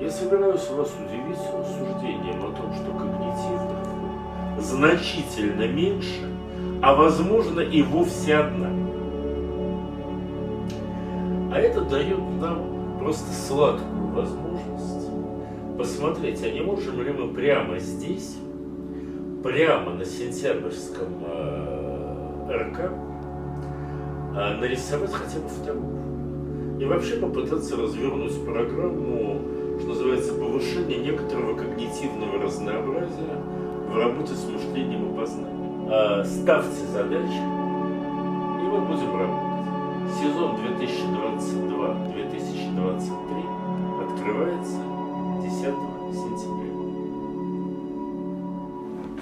Я собираюсь вас удивить рассуждением о том, что когнитивных значительно меньше, а возможно и вовсе одна. А это дает нам просто сладкую возможность посмотреть, а не можем ли мы прямо здесь, прямо на сентябрьском э, РК, э, нарисовать хотя бы вторую. И вообще попытаться развернуть программу, что называется, повышение некоторого когнитивного разнообразия в работе с мышлением и познанием. Э, ставьте задачи, и мы будем работать. Сезон 2022-2023 открывается 10 сентября.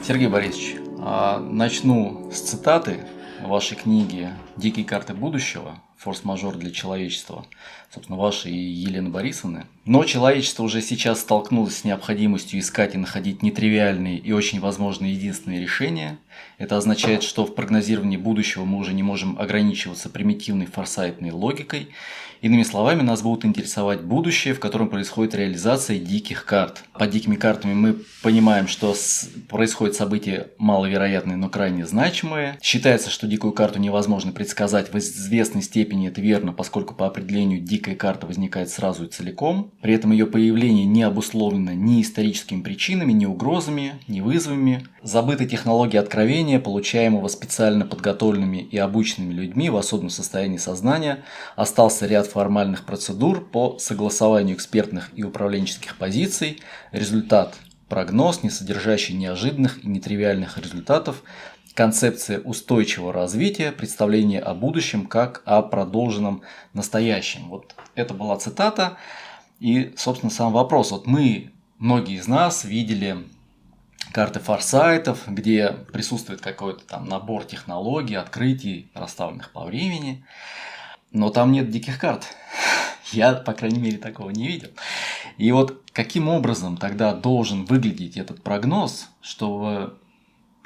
Сергей Борисович, а начну с цитаты вашей книги «Дикие карты будущего. Форс-мажор для человечества», собственно, вашей и Елены Борисовны. Но человечество уже сейчас столкнулось с необходимостью искать и находить нетривиальные и очень, возможно, единственные решения. Это означает, что в прогнозировании будущего мы уже не можем ограничиваться примитивной форсайтной логикой – Иными словами, нас будут интересовать будущее, в котором происходит реализация диких карт. Под дикими картами мы понимаем, что происходят события маловероятные, но крайне значимые. Считается, что дикую карту невозможно предсказать. В известной степени это верно, поскольку по определению дикая карта возникает сразу и целиком. При этом ее появление не обусловлено ни историческими причинами, ни угрозами, ни вызовами. Забыты технологии откровения, получаемого специально подготовленными и обученными людьми в особенном состоянии сознания, остался ряд формальных процедур по согласованию экспертных и управленческих позиций, результат – прогноз, не содержащий неожиданных и нетривиальных результатов, концепция устойчивого развития, представление о будущем как о продолженном настоящем. Вот это была цитата. И, собственно, сам вопрос. Вот мы, многие из нас видели карты форсайтов, где присутствует какой-то там набор технологий, открытий, расставленных по времени. Но там нет диких карт. Я, по крайней мере, такого не видел. И вот каким образом тогда должен выглядеть этот прогноз, чтобы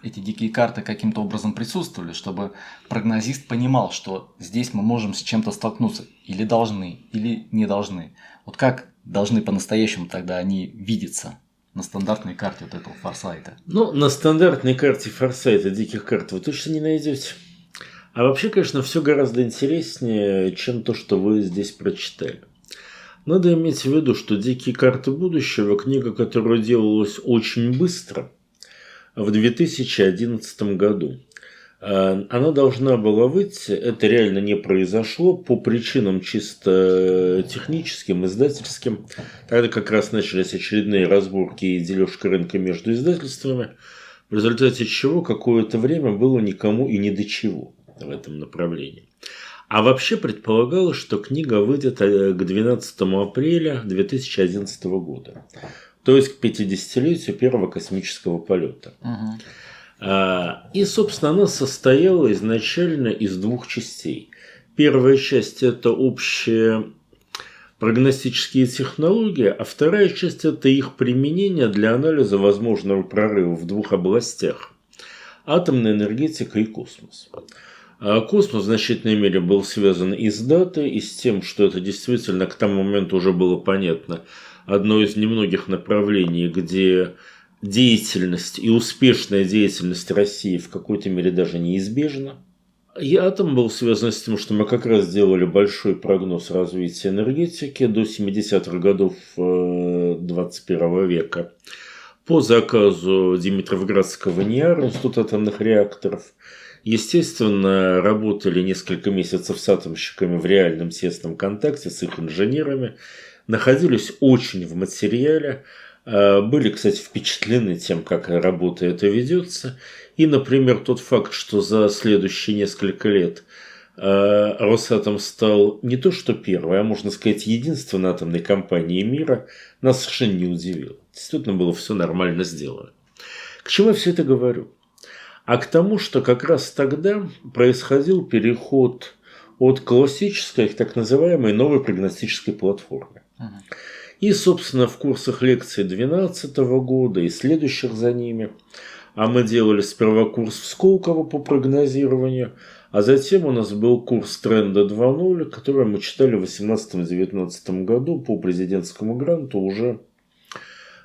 эти дикие карты каким-то образом присутствовали, чтобы прогнозист понимал, что здесь мы можем с чем-то столкнуться, или должны, или не должны. Вот как должны по-настоящему тогда они видеться на стандартной карте вот этого форсайта? Ну, на стандартной карте форсайта диких карт вы точно не найдете. А вообще, конечно, все гораздо интереснее, чем то, что вы здесь прочитали. Надо иметь в виду, что «Дикие карты будущего» – книга, которая делалась очень быстро, в 2011 году. А, она должна была выйти, это реально не произошло, по причинам чисто техническим, издательским. Тогда как раз начались очередные разборки и дележка рынка между издательствами, в результате чего какое-то время было никому и ни до чего в этом направлении. А вообще предполагалось, что книга выйдет э, к 12 апреля 2011 года. То есть к 50-летию первого космического полета. Угу. И, собственно, она состояла изначально из двух частей. Первая часть – это общие прогностические технологии, а вторая часть – это их применение для анализа возможного прорыва в двух областях – атомная энергетика и космос. А космос в значительной мере был связан и с датой, и с тем, что это действительно к тому моменту уже было понятно. Одно из немногих направлений, где деятельность и успешная деятельность России в какой-то мере даже неизбежна. И атом был связан с тем, что мы как раз сделали большой прогноз развития энергетики до 70-х годов 21 э, века. По заказу Димитровградского НИАР, Института атомных реакторов – Естественно, работали несколько месяцев с атомщиками в реальном тесном контакте с их инженерами, находились очень в материале, были, кстати, впечатлены тем, как работа это ведется. И, например, тот факт, что за следующие несколько лет а, Росатом стал не то что первой, а можно сказать единственной атомной компанией мира, нас совершенно не удивило. Действительно было все нормально сделано. К чему я все это говорю? а к тому, что как раз тогда происходил переход от классической к так называемой новой прогностической платформе. И, собственно, в курсах лекций 2012 года и следующих за ними, а мы делали сперва курс в Сколково по прогнозированию, А затем у нас был курс тренда 2.0, который мы читали в 2018-2019 году по президентскому гранту уже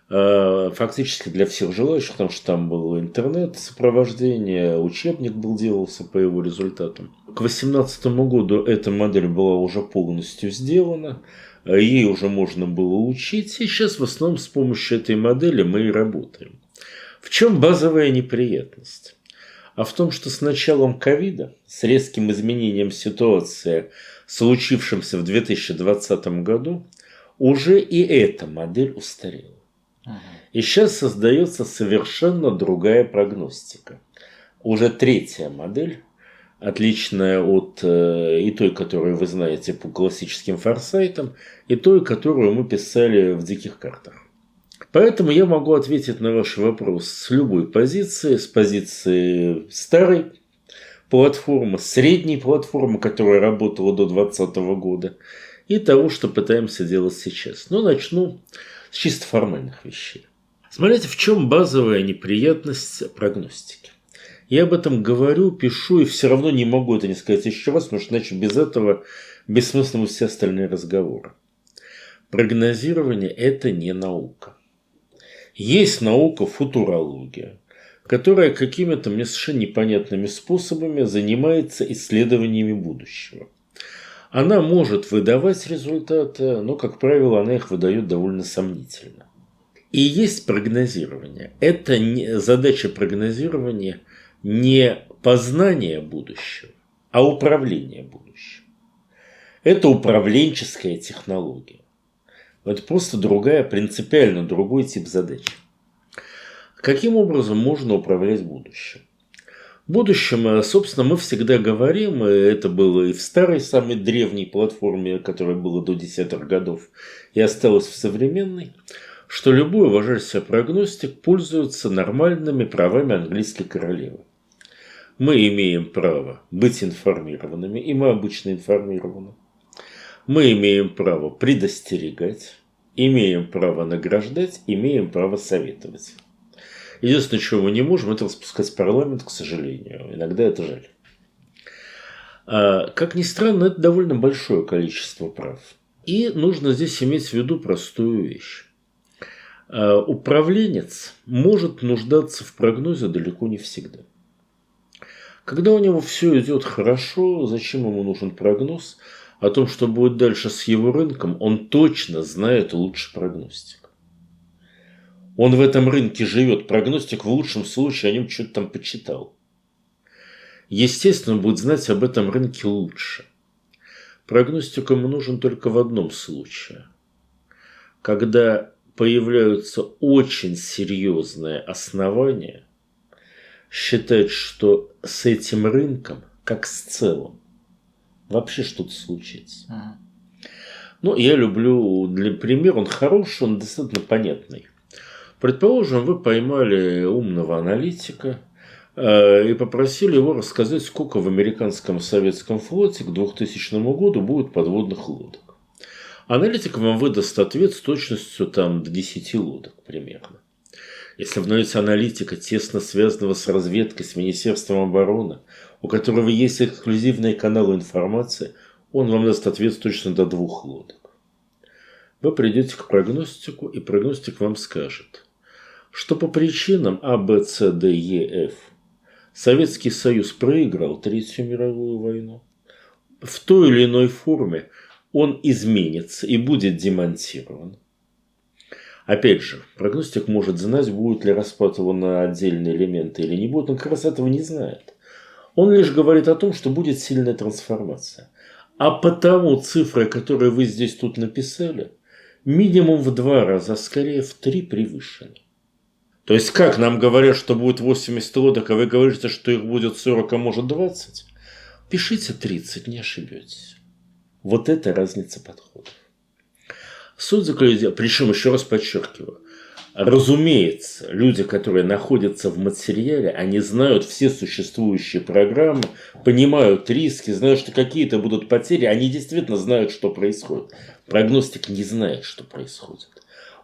э, фактически для всех желающих, потому что там был интернет сопровождение, учебник был делался по его результатам. К 2018 году эта модель была уже полностью сделана, ей уже можно было учить, и сейчас в основном с помощью этой модели мы и работаем. В чем базовая неприятность? а в том, что с началом ковида, с резким изменением ситуации, случившимся в 2020 году, уже и эта модель устарела. И сейчас создается совершенно другая прогностика. Уже третья модель, отличная от э, и той, которую вы знаете по классическим форсайтам, и той, которую мы писали в диких картах. Поэтому я могу ответить на ваш вопрос с любой позиции, с позиции старой платформы, средней платформы, которая работала до 2020 года, и того, что пытаемся делать сейчас. Но начну с чисто формальных вещей. Смотрите, в чем базовая неприятность прогностики. Я об этом говорю, пишу, и все равно не могу это не сказать еще раз, потому что иначе без этого бессмысленны все остальные разговоры. Прогнозирование – это не наука. Есть наука футурология, которая какими-то мне совершенно непонятными способами занимается исследованиями будущего. Она может выдавать результаты, но, как правило, она их выдает довольно сомнительно. И есть прогнозирование. Это не, задача прогнозирования не познание будущего, а управление будущим. Это управленческая технология. Это просто другая, принципиально другой тип задач. Каким образом можно управлять будущим? Будущем, э, собственно, мы всегда говорим, и это было и в старой, самой древней платформе, которая была до десятых годов, и осталось в современной, что любой уважающийся прогностик пользуется нормальными правами английской королевы. Мы имеем право быть информированными, и мы обычно информированы. Мы имеем право предостерегать, имеем право награждать, имеем право советовать. Единственное, чего мы не можем, это распускать парламент, к сожалению. Иногда это жаль. А, как ни странно, это довольно большое количество прав. И нужно здесь иметь в виду простую вещь. А, управленец может нуждаться в прогнозе далеко не всегда. Когда у него все идет хорошо, зачем ему нужен прогноз? о том, что будет дальше с его рынком, он точно знает лучше прогностик. Он в этом рынке живет. Прогностик в лучшем случае о нем что-то там почитал. Естественно, он будет знать об этом рынке лучше. Прогностик ему нужен только в одном случае. Когда появляются очень серьезные основания считать, что с этим рынком, как с целым, вообще что-то случится. Ага. Ну, я люблю, для примера, он хороший, он достаточно понятный. Предположим, вы поймали умного аналитика э, и попросили его рассказать, сколько в американском советском флоте к 2000 году будет подводных лодок. Аналитик вам выдаст ответ с точностью там, до 10 лодок примерно. Если в аналитика, тесно связанного с разведкой, с Министерством обороны, у которого есть эксклюзивные каналы информации, он вам даст ответ точно до двух лодок. Вы придете к прогностику, и прогностик вам скажет, что по причинам А, Б, С, Д, Е, Ф Советский Союз проиграл Третью мировую войну. В той или иной форме он изменится и будет демонтирован. Опять же, прогностик может знать, будет ли распад его на отдельные элементы или не будет, он как раз этого не знает. Он лишь говорит о том, что будет сильная трансформация. А потому цифры, которые вы здесь тут написали, минимум в два раза, а скорее в три превышены. То есть как нам говорят, что будет 80 лодок, а вы говорите, что их будет 40, а может 20? Пишите 30, не ошибетесь. Вот это разница подходов. Суть заключается, причем еще раз подчеркиваю, Разумеется, люди, которые находятся в материале, они знают все существующие программы, понимают риски, знают, что какие-то будут потери, они действительно знают, что происходит. Прогностик не знает, что происходит.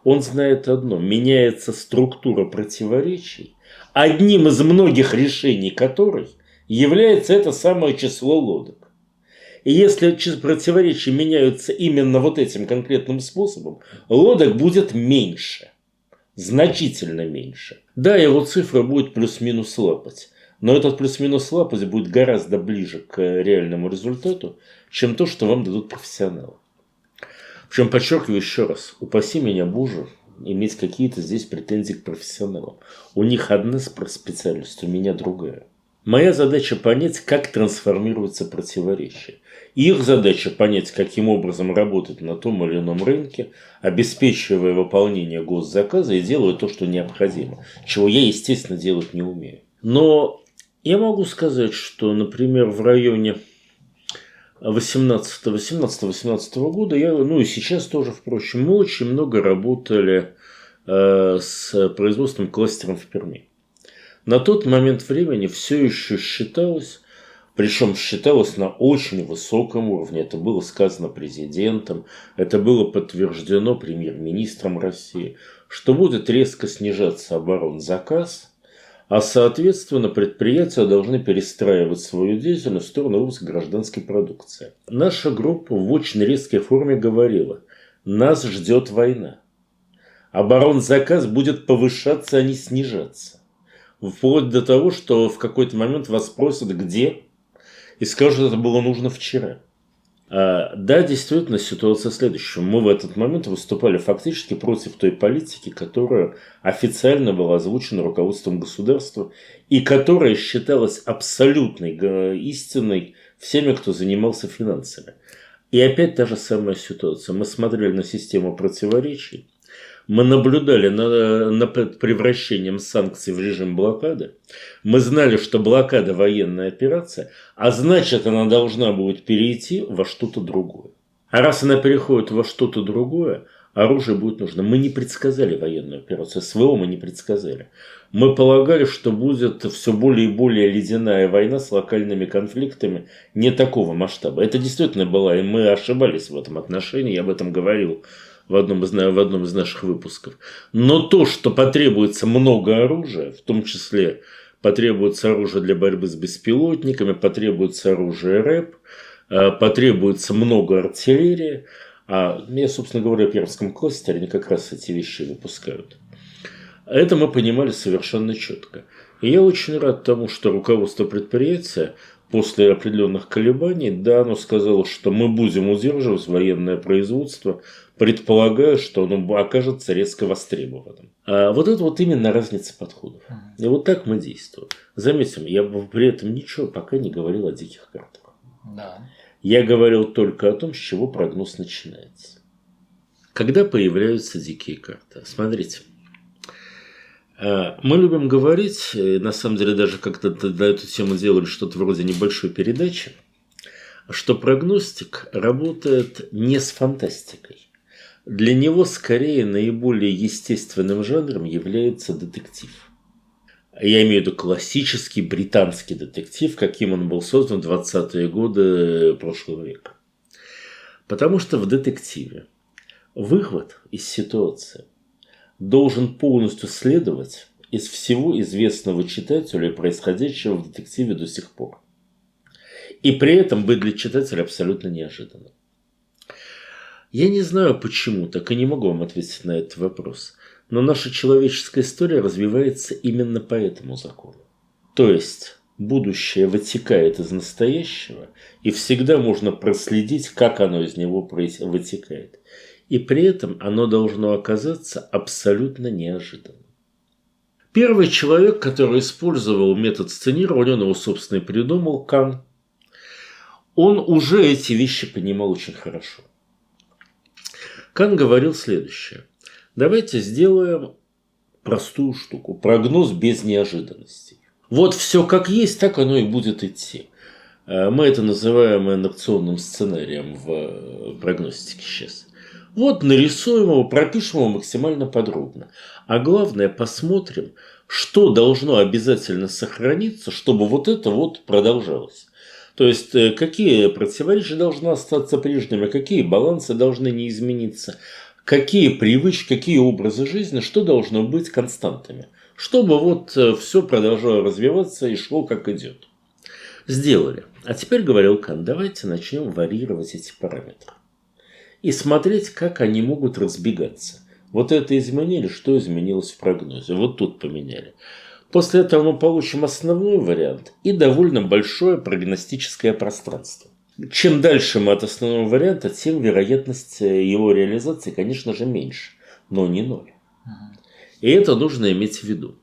Он знает одно, меняется структура противоречий, одним из многих решений которой является это самое число лодок. И если противоречия меняются именно вот этим конкретным способом, лодок будет меньше. Значительно меньше. Да, его цифра будет плюс-минус лапать. Но этот плюс-минус лапать будет гораздо ближе к реальному результату, чем то, что вам дадут профессионалы. Причем, подчеркиваю еще раз, упаси меня, Боже, иметь какие-то здесь претензии к профессионалам. У них одна специальность, у меня другая. Моя задача понять, как трансформируется противоречие. Их задача понять, каким образом работать на том или ином рынке, обеспечивая выполнение госзаказа и делая то, что необходимо, чего я, естественно, делать не умею. Но я могу сказать, что, например, в районе 18-18 года, я, ну и сейчас тоже, впрочем, мы очень много работали э, с производственным кластером в Перми. На тот момент времени все еще считалось, причем считалось на очень высоком уровне, это было сказано президентом, это было подтверждено премьер-министром России, что будет резко снижаться оборонзаказ – а соответственно предприятия должны перестраивать свою деятельность в сторону выпуска гражданской продукции. Наша группа в очень резкой форме говорила, нас ждет война. Оборонзаказ будет повышаться, а не снижаться. Вплоть до того, что в какой-то момент вас спросят, где, и скажут, это было нужно вчера. А, да, действительно, ситуация следующая. Мы в этот момент выступали фактически против той политики, которая официально была озвучена руководством государства и которая считалась абсолютной истиной всеми, кто занимался финансами. И опять та же самая ситуация. Мы смотрели на систему противоречий, мы наблюдали на, над превращением санкций в режим блокады. Мы знали, что блокада – военная операция, а значит, она должна будет перейти во что-то другое. А раз она переходит во что-то другое, оружие будет нужно. Мы не предсказали военную операцию, СВО мы не предсказали. Мы полагали, что будет все более и более ледяная война с локальными конфликтами не такого масштаба. Это действительно была, и мы ошибались в этом отношении, я об этом говорил в одном, из, в одном из наших выпусков. Но то, что потребуется много оружия, в том числе потребуется оружие для борьбы с беспилотниками, потребуется оружие РЭП, э, потребуется много артиллерии. А я, собственно говоря, в Пермском кластере они как раз эти вещи выпускают. Это мы понимали совершенно четко. И я очень рад тому, что руководство предприятия после определенных колебаний, да, оно сказало, что мы будем удерживать военное производство, предполагая, что оно окажется резко востребованным. А вот это вот именно разница подходов. И вот так мы действуем. Заметим, я при этом ничего пока не говорил о диких картах. Да. Я говорил только о том, с чего прогноз начинается. Когда появляются дикие карты? Смотрите, а, мы любим говорить, на самом деле даже как-то на эту тему делали что-то вроде небольшой передачи, что прогностик работает не с фантастикой. Для него скорее наиболее естественным жанром является детектив. Я имею в виду классический британский детектив, каким он был создан в 20-е годы прошлого века. Потому что в детективе выход из ситуации должен полностью следовать из всего известного читателю и происходящего в детективе до сих пор. И при этом быть для читателя абсолютно неожиданным. Я не знаю почему, так и не могу вам ответить на этот вопрос. Но наша человеческая история развивается именно по этому закону. То есть, будущее вытекает из настоящего, и всегда можно проследить, как оно из него вытекает и при этом оно должно оказаться абсолютно неожиданным. Первый человек, который использовал метод сценирования, он его, собственно, и придумал, Кан, он уже эти вещи понимал очень хорошо. Кан говорил следующее. Давайте сделаем простую штуку. Прогноз без неожиданностей. Вот все как есть, так оно и будет идти. Э, мы это называем инерционным сценарием в прогностике сейчас. Вот нарисуем его, пропишем его максимально подробно. А главное, посмотрим, что должно обязательно сохраниться, чтобы вот это вот продолжалось. То есть, э, какие противоречия должны остаться прежними, какие балансы должны не измениться, какие привычки, какие образы жизни, что должно быть константами. Чтобы вот э, все продолжало развиваться и шло как идет. Сделали. А теперь, говорил Кан, давайте начнем варьировать эти параметры. И смотреть, как они могут разбегаться. Вот это изменили, что изменилось в прогнозе. Вот тут поменяли. После этого мы получим основной вариант и довольно большое прогностическое пространство. Чем дальше мы от основного варианта, тем вероятность его реализации, конечно же, меньше, но не ноль. И это нужно иметь в виду.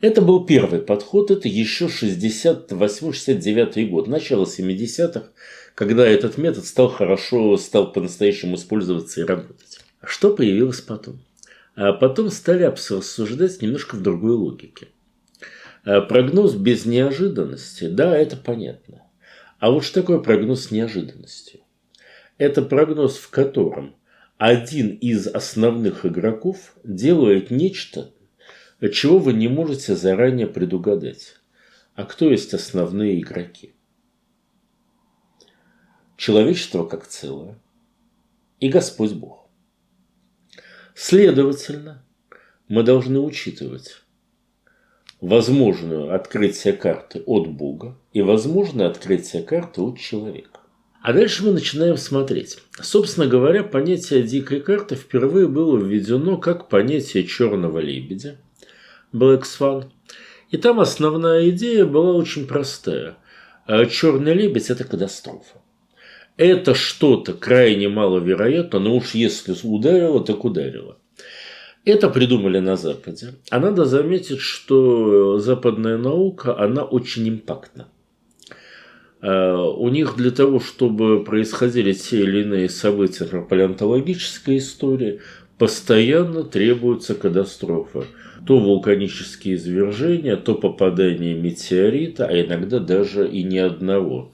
Это был первый подход, это еще 68-69 год, начало 70-х, когда этот метод стал хорошо, стал по-настоящему использоваться и работать. А что появилось потом? А потом стали рассуждать немножко в другой логике. А прогноз без неожиданности, да, это понятно. А вот что такое прогноз с неожиданностью? Это прогноз, в котором один из основных игроков делает нечто, чего вы не можете заранее предугадать. А кто есть основные игроки? Человечество как целое и Господь Бог. Следовательно, мы должны учитывать возможное открытие карты от Бога и возможное открытие карты от человека. А дальше мы начинаем смотреть. Собственно говоря, понятие дикой карты впервые было введено как понятие черного лебедя – Black Swan. И там основная идея была очень простая. Черный лебедь – это катастрофа. Это что-то крайне маловероятно, но уж если ударило, так ударило. Это придумали на Западе. А надо заметить, что западная наука, она очень импактна. А, у них для того, чтобы происходили те или иные события про палеонтологической истории, постоянно требуются катастрофы то вулканические извержения, то попадание метеорита, а иногда даже и ни одного.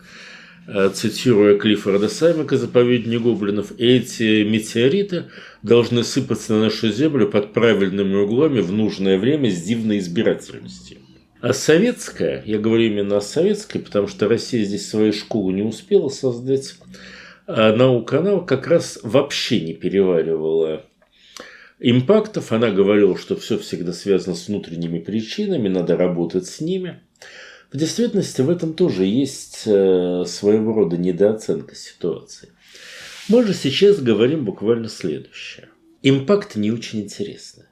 Э, цитируя Клиффорда Самика «Заповедник гоблинов», эти метеориты должны сыпаться на нашу Землю под правильными углами в нужное время с дивной избирательностью. А советская, я говорю именно о советской, потому что Россия здесь свою школу не успела создать, а наука, она как раз вообще не переваривала импактов. Она говорила, что все всегда связано с внутренними причинами, надо работать с ними. В действительности в этом тоже есть э, своего рода недооценка ситуации. Мы же сейчас говорим буквально следующее. Импакты не очень интересны.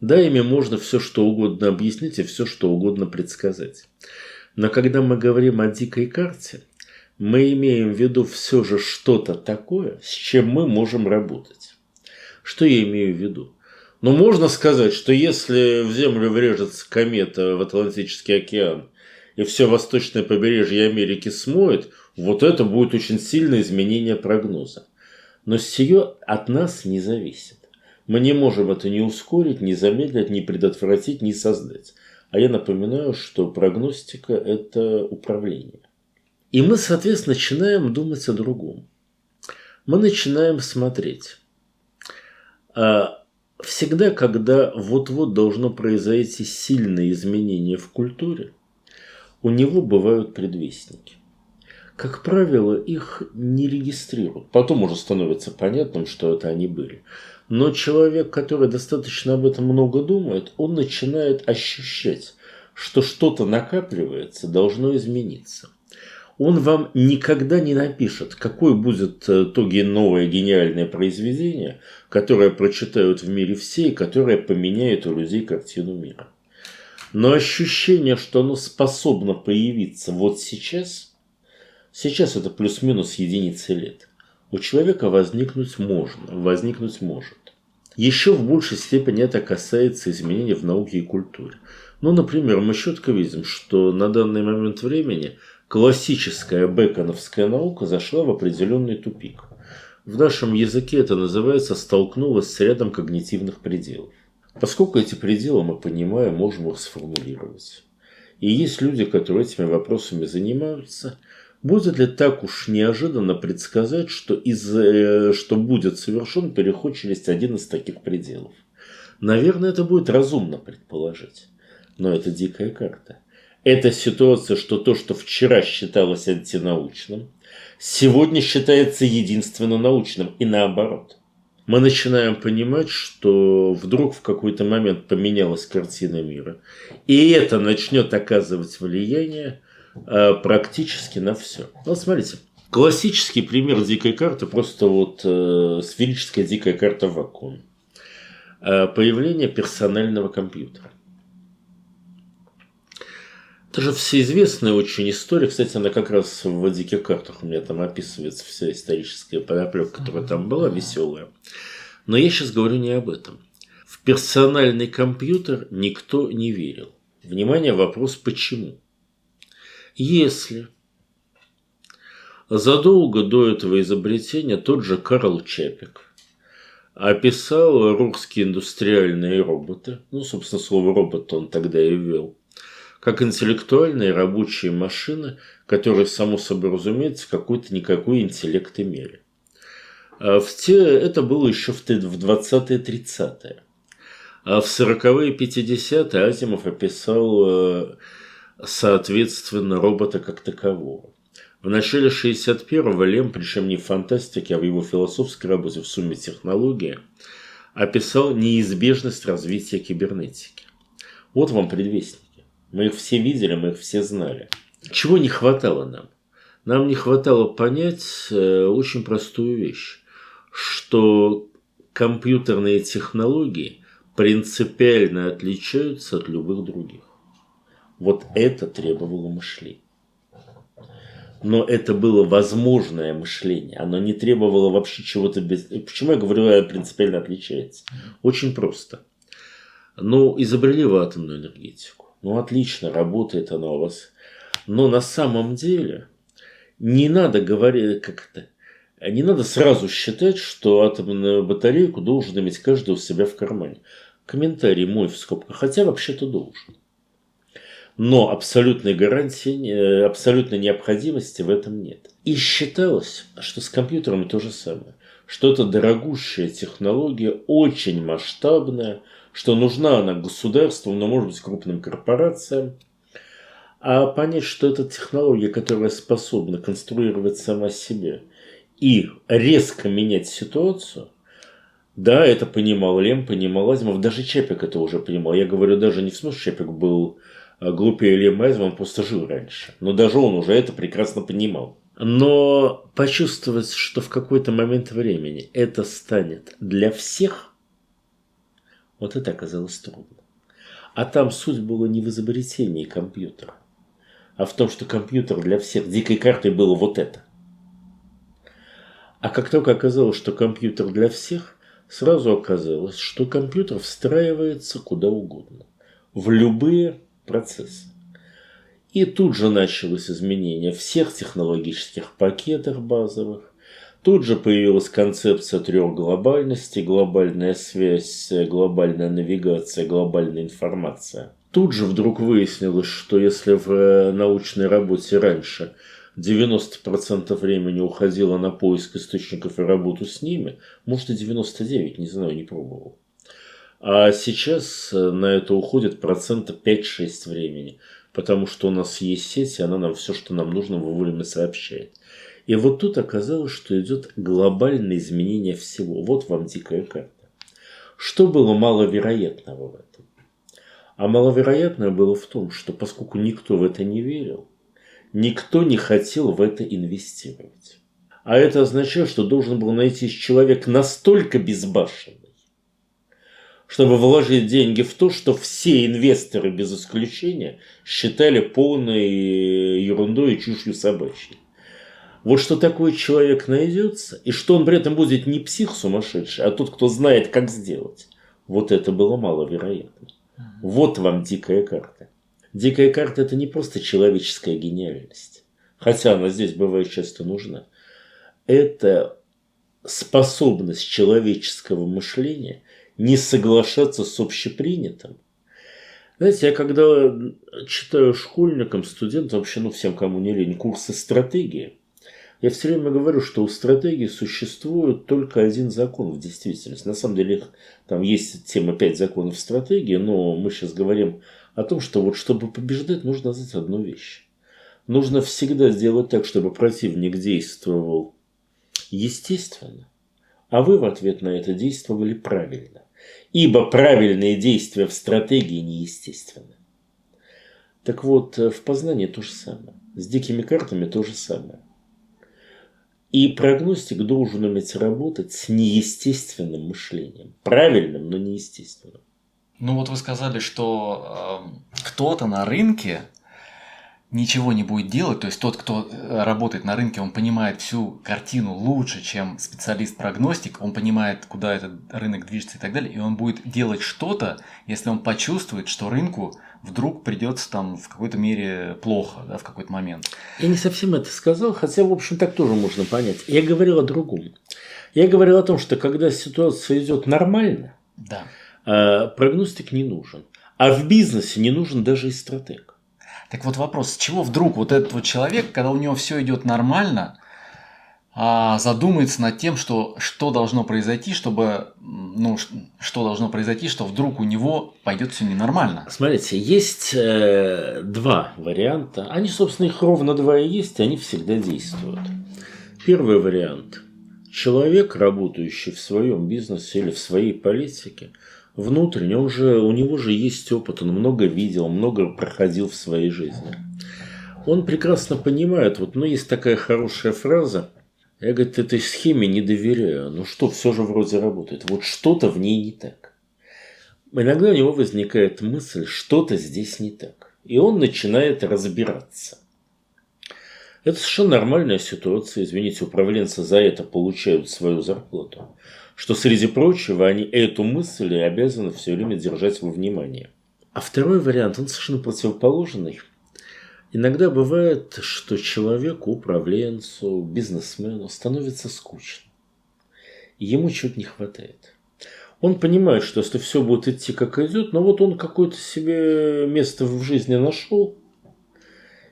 Да, ими можно все что угодно объяснить и все что угодно предсказать. Но когда мы говорим о дикой карте, мы имеем в виду все же что-то такое, с чем мы можем работать. Что я имею в виду? Ну, можно сказать, что если в Землю врежется комета в Атлантический океан и все восточное побережье Америки смоет, вот это будет очень сильное изменение прогноза. Но сие от нас не зависит. Мы не можем это ни ускорить, ни замедлить, ни предотвратить, ни создать. А я напоминаю, что прогностика – это управление. И мы, соответственно, начинаем думать о другом. Мы начинаем смотреть – а всегда, когда вот-вот должно произойти сильное изменение в культуре, у него бывают предвестники. Как правило, их не регистрируют. Потом уже становится понятным, что это они были. Но человек, который достаточно об этом много думает, он начинает ощущать, что что-то накапливается, должно измениться – он вам никогда не напишет, какое будет э, то новое гениальное произведение, которое прочитают в мире все и которое поменяет у людей картину мира. Но ощущение, что оно способно появиться вот сейчас, сейчас это плюс-минус единицы лет, у человека возникнуть можно, возникнуть может. Еще в большей степени это касается изменений в науке и культуре. Ну, например, мы четко видим, что на данный момент времени – классическая беконовская наука зашла в определенный тупик. В нашем языке это называется «столкнулась с рядом когнитивных пределов». Поскольку эти пределы мы понимаем, можем их сформулировать. И есть люди, которые этими вопросами занимаются. Будет ли так уж неожиданно предсказать, что, из, э, что будет совершен переход через один из таких пределов? Наверное, это будет разумно предположить. Но это дикая карта. Это ситуация, что то, что вчера считалось антинаучным, сегодня считается единственно научным и наоборот. Мы начинаем понимать, что вдруг в какой-то момент поменялась картина мира, и это начнет оказывать влияние э, практически на все. Вот смотрите, классический пример дикой карты, просто вот э, сферическая дикая карта в вакууме. Э, появление персонального компьютера. Это же всеизвестная очень история. Кстати, она как раз в «Диких картах» у меня там описывается вся историческая подоплека, которая там была, веселая. Но я сейчас говорю не об этом. В персональный компьютер никто не верил. Внимание, вопрос почему. Если задолго до этого изобретения тот же Карл Чапик описал русские индустриальные роботы, ну, собственно, слово робот он тогда и ввел, как интеллектуальные рабочие машины, которые, само собой разумеется, какой-то никакой интеллект имели. А в те, это было еще в 20-е, 30-е. А в 40-е, 50-е Азимов описал, э, соответственно, робота как такового. В начале 61-го Лем, причем не в фантастике, а в его философской работе в сумме технологии, описал неизбежность развития кибернетики. Вот вам предвестник. Мы их все видели, мы их все знали. Чего не хватало нам? Нам не хватало понять э, очень простую вещь, что компьютерные технологии принципиально отличаются от любых других. Вот это требовало мышления. Но это было возможное мышление. Оно не требовало вообще чего-то без... Почему я говорю, принципиально отличается? Очень просто. Ну, изобрели вы атомную энергетику. Ну, отлично, работает она у вас. Но на самом деле не надо говорить как-то. Не надо сразу считать, что атомную батарейку должен иметь каждый у себя в кармане. Комментарий мой в скобках. Хотя вообще-то должен. Но абсолютной гарантии, абсолютной необходимости в этом нет. И считалось, что с компьютером то же самое. Что это дорогущая технология, очень масштабная, что нужна она государству, но может быть крупным корпорациям, а понять, что это технология, которая способна конструировать сама себя и резко менять ситуацию, да, это понимал Лем, понимал Азимов, даже Чепик это уже понимал. Я говорю даже не в смысле, Чепик был а, глупее Лема Азимова, он просто жил раньше. Но даже он уже это прекрасно понимал. Но почувствовать, что в какой-то момент времени это станет для всех, вот это оказалось трудно. А там суть была не в изобретении компьютера, а в том, что компьютер для всех дикой картой было вот это. А как только оказалось, что компьютер для всех, сразу оказалось, что компьютер встраивается куда угодно, в любые процессы. И тут же началось изменение всех технологических пакетов базовых, Тут же появилась концепция трех глобальностей, глобальная связь, глобальная навигация, глобальная информация. Тут же вдруг выяснилось, что если в э, научной работе раньше 90% времени уходило на поиск источников и работу с ними, может и 99, не знаю, не пробовал. А сейчас э, на это уходит процента 5-6 времени, потому что у нас есть сеть, и она нам все, что нам нужно, вовремя сообщает. И вот тут оказалось, что идет глобальное изменение всего. Вот вам дикая карта. Что было маловероятного в этом? А маловероятное было в том, что поскольку никто в это не верил, никто не хотел в это инвестировать. А это означает, что должен был найти человек настолько безбашенный, чтобы вложить деньги в то, что все инвесторы без исключения считали полной ерундой и чушью собачьей. Вот что такой человек найдется, и что он при этом будет не псих сумасшедший, а тот, кто знает, как сделать. Вот это было маловероятно. Вот вам дикая карта. Дикая карта – это не просто человеческая гениальность, хотя она здесь бывает часто нужна. Это способность человеческого мышления не соглашаться с общепринятым. Знаете, я когда читаю школьникам, студентам, вообще, ну, всем, кому не лень, курсы стратегии – я все время говорю, что у стратегии существует только один закон в действительности. На самом деле там есть тема 5 законов стратегии, но мы сейчас говорим о том, что вот чтобы побеждать, нужно знать одну вещь. Нужно всегда сделать так, чтобы противник действовал естественно, а вы в ответ на это действовали правильно. Ибо правильные действия в стратегии неестественны. Так вот, в познании то же самое. С дикими картами то же самое. И прогностик должен уметь работать с неестественным мышлением. Правильным, но неестественным. Ну вот вы сказали, что э, кто-то на рынке ничего не будет делать, то есть тот, кто э, работает на рынке, он понимает всю картину лучше, чем специалист-прогностик, он понимает, куда этот рынок движется и так далее, и он будет делать что-то, если он почувствует, что рынку вдруг придется там в какой-то мере плохо, да, в какой-то момент. Я не совсем это сказал, хотя, в общем, так тоже можно понять. Я говорил о другом. Я говорил о том, что когда ситуация идет нормально, да. Э, прогностик не нужен. А в бизнесе не нужен даже и стратег. Так вот вопрос, с чего вдруг вот этот вот человек, когда у него все идет нормально, а, задумается над тем, что, что должно произойти, чтобы, ну, что должно произойти, что вдруг у него пойдет все ненормально. Смотрите, есть э, два варианта. Они, собственно, их ровно два и есть, и они всегда действуют. Первый вариант. Человек, работающий в своем бизнесе или в своей политике – внутренне, он же, у него же есть опыт, он много видел, много проходил в своей жизни. Он прекрасно понимает, вот, ну, есть такая хорошая фраза, я, говорит, этой схеме не доверяю, ну что, все же вроде работает, вот что-то в ней не так. Иногда у него возникает мысль, что-то здесь не так, и он начинает разбираться. Это совершенно нормальная ситуация, извините, управленцы за это получают свою зарплату что, среди прочего, они эту мысль обязаны все время держать во внимании. А второй вариант, он совершенно противоположный. Иногда бывает, что человеку, управленцу, бизнесмену становится скучно. И ему чего-то не хватает. Он понимает, что если все будет идти как идет, но вот он какое-то себе место в жизни нашел,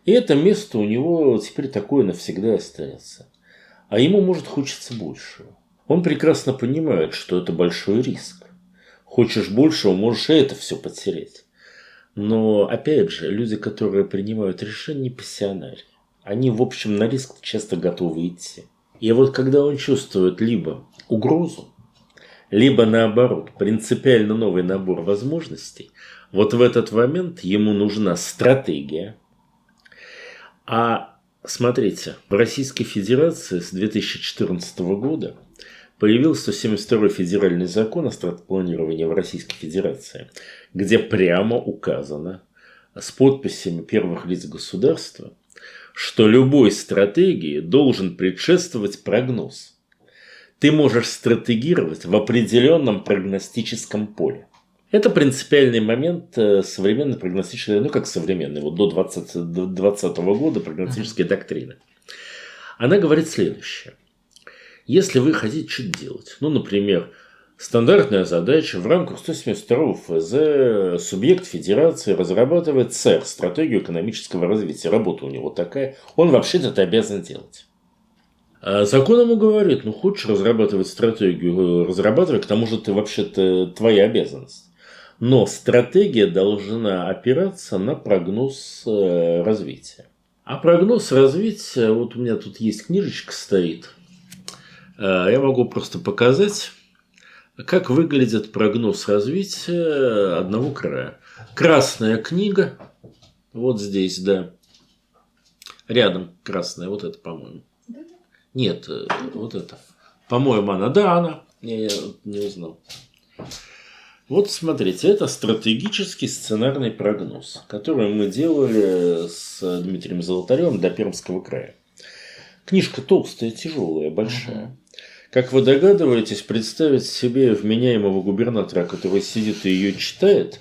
и это место у него теперь такое навсегда останется. А ему может хочется большего. Он прекрасно понимает, что это большой риск. Хочешь большего, можешь и это все потерять. Но, опять же, люди, которые принимают решения, не пассионарии. Они, в общем, на риск часто готовы идти. И вот когда он чувствует либо угрозу, либо наоборот, принципиально новый набор возможностей, вот в этот момент ему нужна стратегия. А смотрите, в Российской Федерации с 2014 года – появился 172 федеральный закон о стратпланировании в Российской Федерации, где прямо указано с подписями первых лиц государства, что любой стратегии должен предшествовать прогноз. Ты можешь стратегировать в определенном прогностическом поле. Это принципиальный момент э, современной прогностической, ну как современной, вот до 2020 года прогностической доктрины. Она говорит следующее – если вы хотите что-то делать, ну, например, стандартная задача в рамках 172 ФЗ субъект федерации разрабатывает СЭР, стратегию экономического развития. Работа у него такая, он вообще-то это обязан делать. А закон ему говорит, ну хочешь разрабатывать стратегию, разрабатывай, к тому же ты вообще-то твоя обязанность. Но стратегия должна опираться на прогноз э, развития. А прогноз развития, вот у меня тут есть книжечка стоит, я могу просто показать, как выглядит прогноз развития одного края. Красная книга, вот здесь, да. Рядом красная, вот это, по-моему. Нет, э, вот это. По-моему, она, да, она. Я не узнал. Вот смотрите, это стратегический сценарный прогноз, который мы делали с Дмитрием Золотаревым до Пермского края. Книжка толстая, тяжелая, большая. Как вы догадываетесь, представить себе вменяемого губернатора, который сидит и ее читает,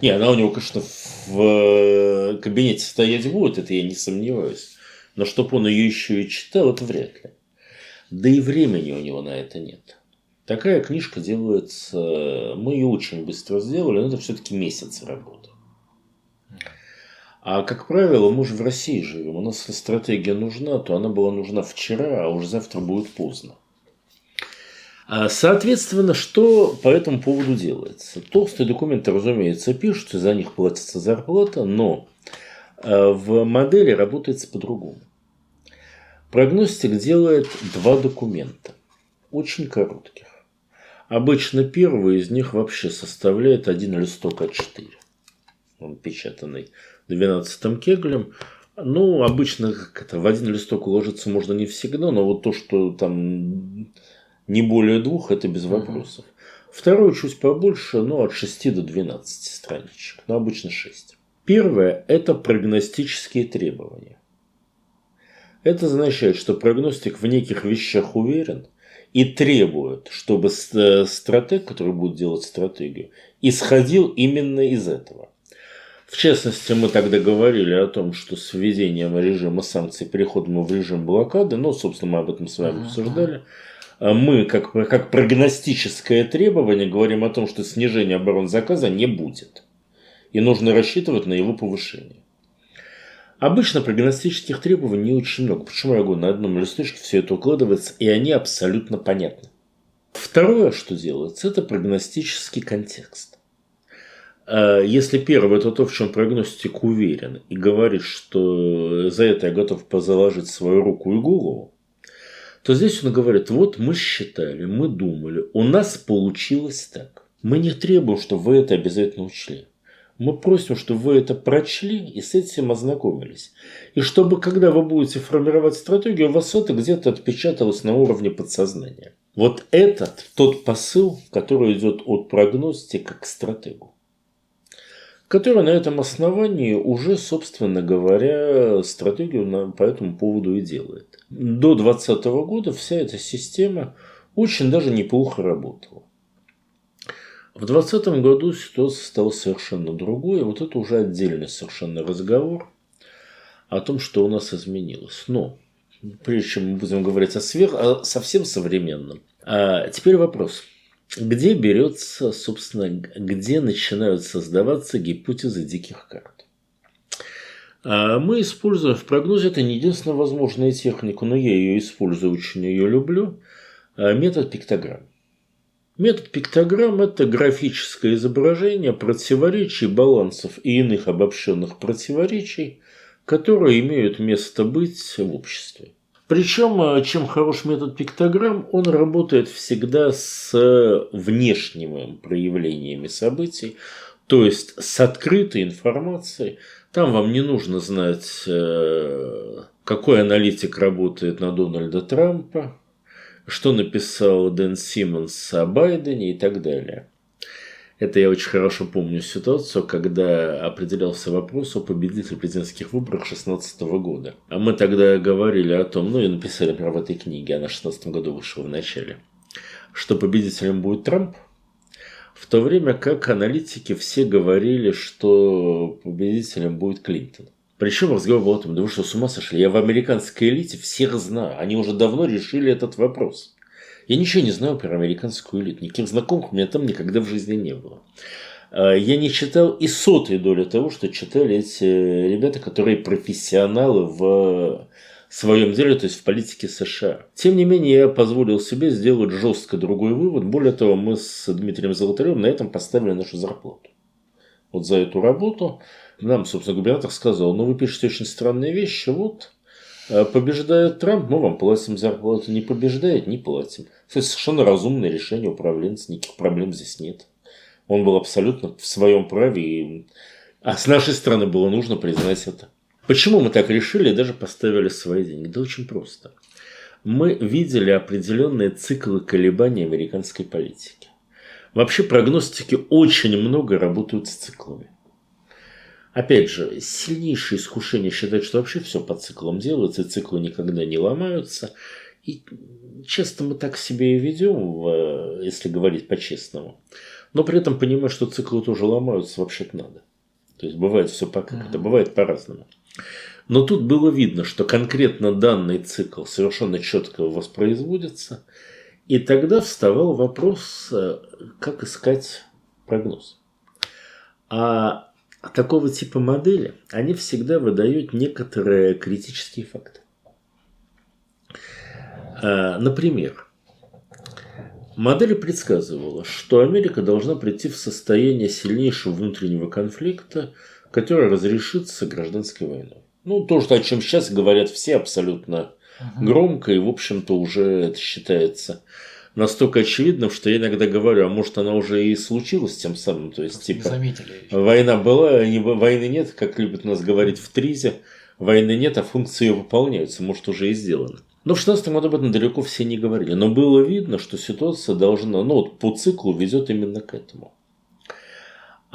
не, она у него, конечно, в э, кабинете стоять будет, это я не сомневаюсь. Но чтобы он ее еще и читал, это вряд ли. Да и времени у него на это нет. Такая книжка делается, мы ее очень быстро сделали, но это все-таки месяц работы. А как правило, мы же в России живем. У нас стратегия нужна, то она была нужна вчера, а уже завтра будет поздно. А, соответственно, что по этому поводу делается? Толстые документы, разумеется, пишутся, за них платится зарплата, но а, в модели работается по-другому. Прогностик делает два документа, очень коротких. Обычно первый из них вообще составляет один листок А4. Он печатанный 12 кеглем. Ну, обычно как это, в один листок уложиться можно не всегда, но вот то, что там не более двух, это без вопросов. Второе чуть побольше, ну, от 6 до 12 страничек, но обычно 6. Первое – это прогностические требования. Это означает, что прогностик в неких вещах уверен и требует, чтобы э, стратег, который будет делать стратегию, исходил именно из этого. В частности, мы тогда говорили о том, что с введением режима санкций переходом в режим блокады, ну, собственно, мы об этом с вами обсуждали, мы, как, как прогностическое требование, говорим о том, что снижения оборонзаказа не будет. И нужно рассчитывать на его повышение. Обычно прогностических требований не очень много. Почему я говорю, на одном листочке все это укладывается, и они абсолютно понятны. Второе, что делается, это прогностический контекст. А если первое, это то, в чем прогностик уверен, и говорит, что за это я готов позаложить свою руку и голову, то здесь он говорит, вот мы считали, мы думали, у нас получилось так. Мы не требуем, чтобы вы это обязательно учли. Мы просим, чтобы вы это прочли и с этим ознакомились. И чтобы, когда вы будете формировать стратегию, у вас это где-то отпечаталось на уровне подсознания. Вот этот тот посыл, который идет от прогностика к стратегу который на этом основании уже, собственно говоря, стратегию по этому поводу и делает. До 2020 года вся эта система очень даже неплохо работала. В 2020 году ситуация стала совершенно другой, вот это уже отдельный совершенно разговор о том, что у нас изменилось. Но прежде чем мы будем говорить о, сверх, о совсем современном, а теперь вопрос – где берется, собственно, где начинают создаваться гипотезы диких карт. А мы используем в прогнозе, это не единственная возможная техника, но я ее использую, очень ее люблю, а, метод пиктограмм. Метод пиктограмм – это графическое изображение противоречий, балансов и иных обобщенных противоречий, которые имеют место быть в обществе. Причем, э, чем хорош метод пиктограмм, он работает всегда с внешними проявлениями событий, то есть с открытой информацией. Там вам не нужно знать, э, какой аналитик работает на Дональда Трампа, что написал Дэн Симмонс о Байдене и так далее. Это я очень хорошо помню ситуацию, когда определялся вопрос о победителе президентских выборах 2016 года. А мы тогда говорили о том, ну и написали прямо в этой книге, она в 2016 году вышла в начале, что победителем будет Трамп, в то время как аналитики все говорили, что победителем будет Клинтон. Причем разговор был о том, вы что, с ума сошли? Я в американской элите всех знаю. Они уже давно решили этот вопрос. Я ничего не знаю про американскую элиту. Никаких знакомых у меня там никогда в жизни не было. А, я не читал и сотой доли того, что читали эти ребята, которые профессионалы в своем деле, то есть в политике США. Тем не менее, я позволил себе сделать жестко другой вывод. Более того, мы с Дмитрием Золотаревым на этом поставили нашу зарплату. Вот за эту работу нам, собственно, губернатор сказал, ну вы пишете очень странные вещи, вот Э, побеждает Трамп, мы вам платим зарплату. Не побеждает, не платим. Это совершенно разумное решение управленца, никаких проблем здесь нет. Он был абсолютно в своем праве, и... а с нашей стороны было нужно признать это. Почему мы так решили и даже поставили свои деньги? Да очень просто. Мы видели определенные циклы колебаний американской политики. Вообще прогностики очень много работают с циклами. Опять же, сильнейшее искушение считать, что вообще все по циклам делается, и циклы никогда не ломаются. И часто мы так себя и ведем, если говорить по-честному. Но при этом понимаю, что циклы тоже ломаются вообще-то надо. То есть бывает все по как это, бывает по-разному. Но тут было видно, что конкретно данный цикл совершенно четко воспроизводится. И тогда вставал вопрос, э, как искать прогноз. А такого типа модели, они всегда выдают некоторые критические факты. А, например, модель предсказывала, что Америка должна прийти в состояние сильнейшего внутреннего конфликта, который разрешится гражданской войной. Ну, то, что, о чем сейчас говорят все абсолютно громко, и, в общем-то, уже это считается настолько очевидным, что я иногда говорю, а может она уже и случилась тем самым. То есть, типа, заметили война была, не, войны нет, как любят нас говорить в Тризе. войны нет, а функции ее выполняются, может, уже и сделано. Но в 16 году об этом далеко все не говорили. Но было видно, что ситуация должна, ну вот по циклу ведет именно к этому.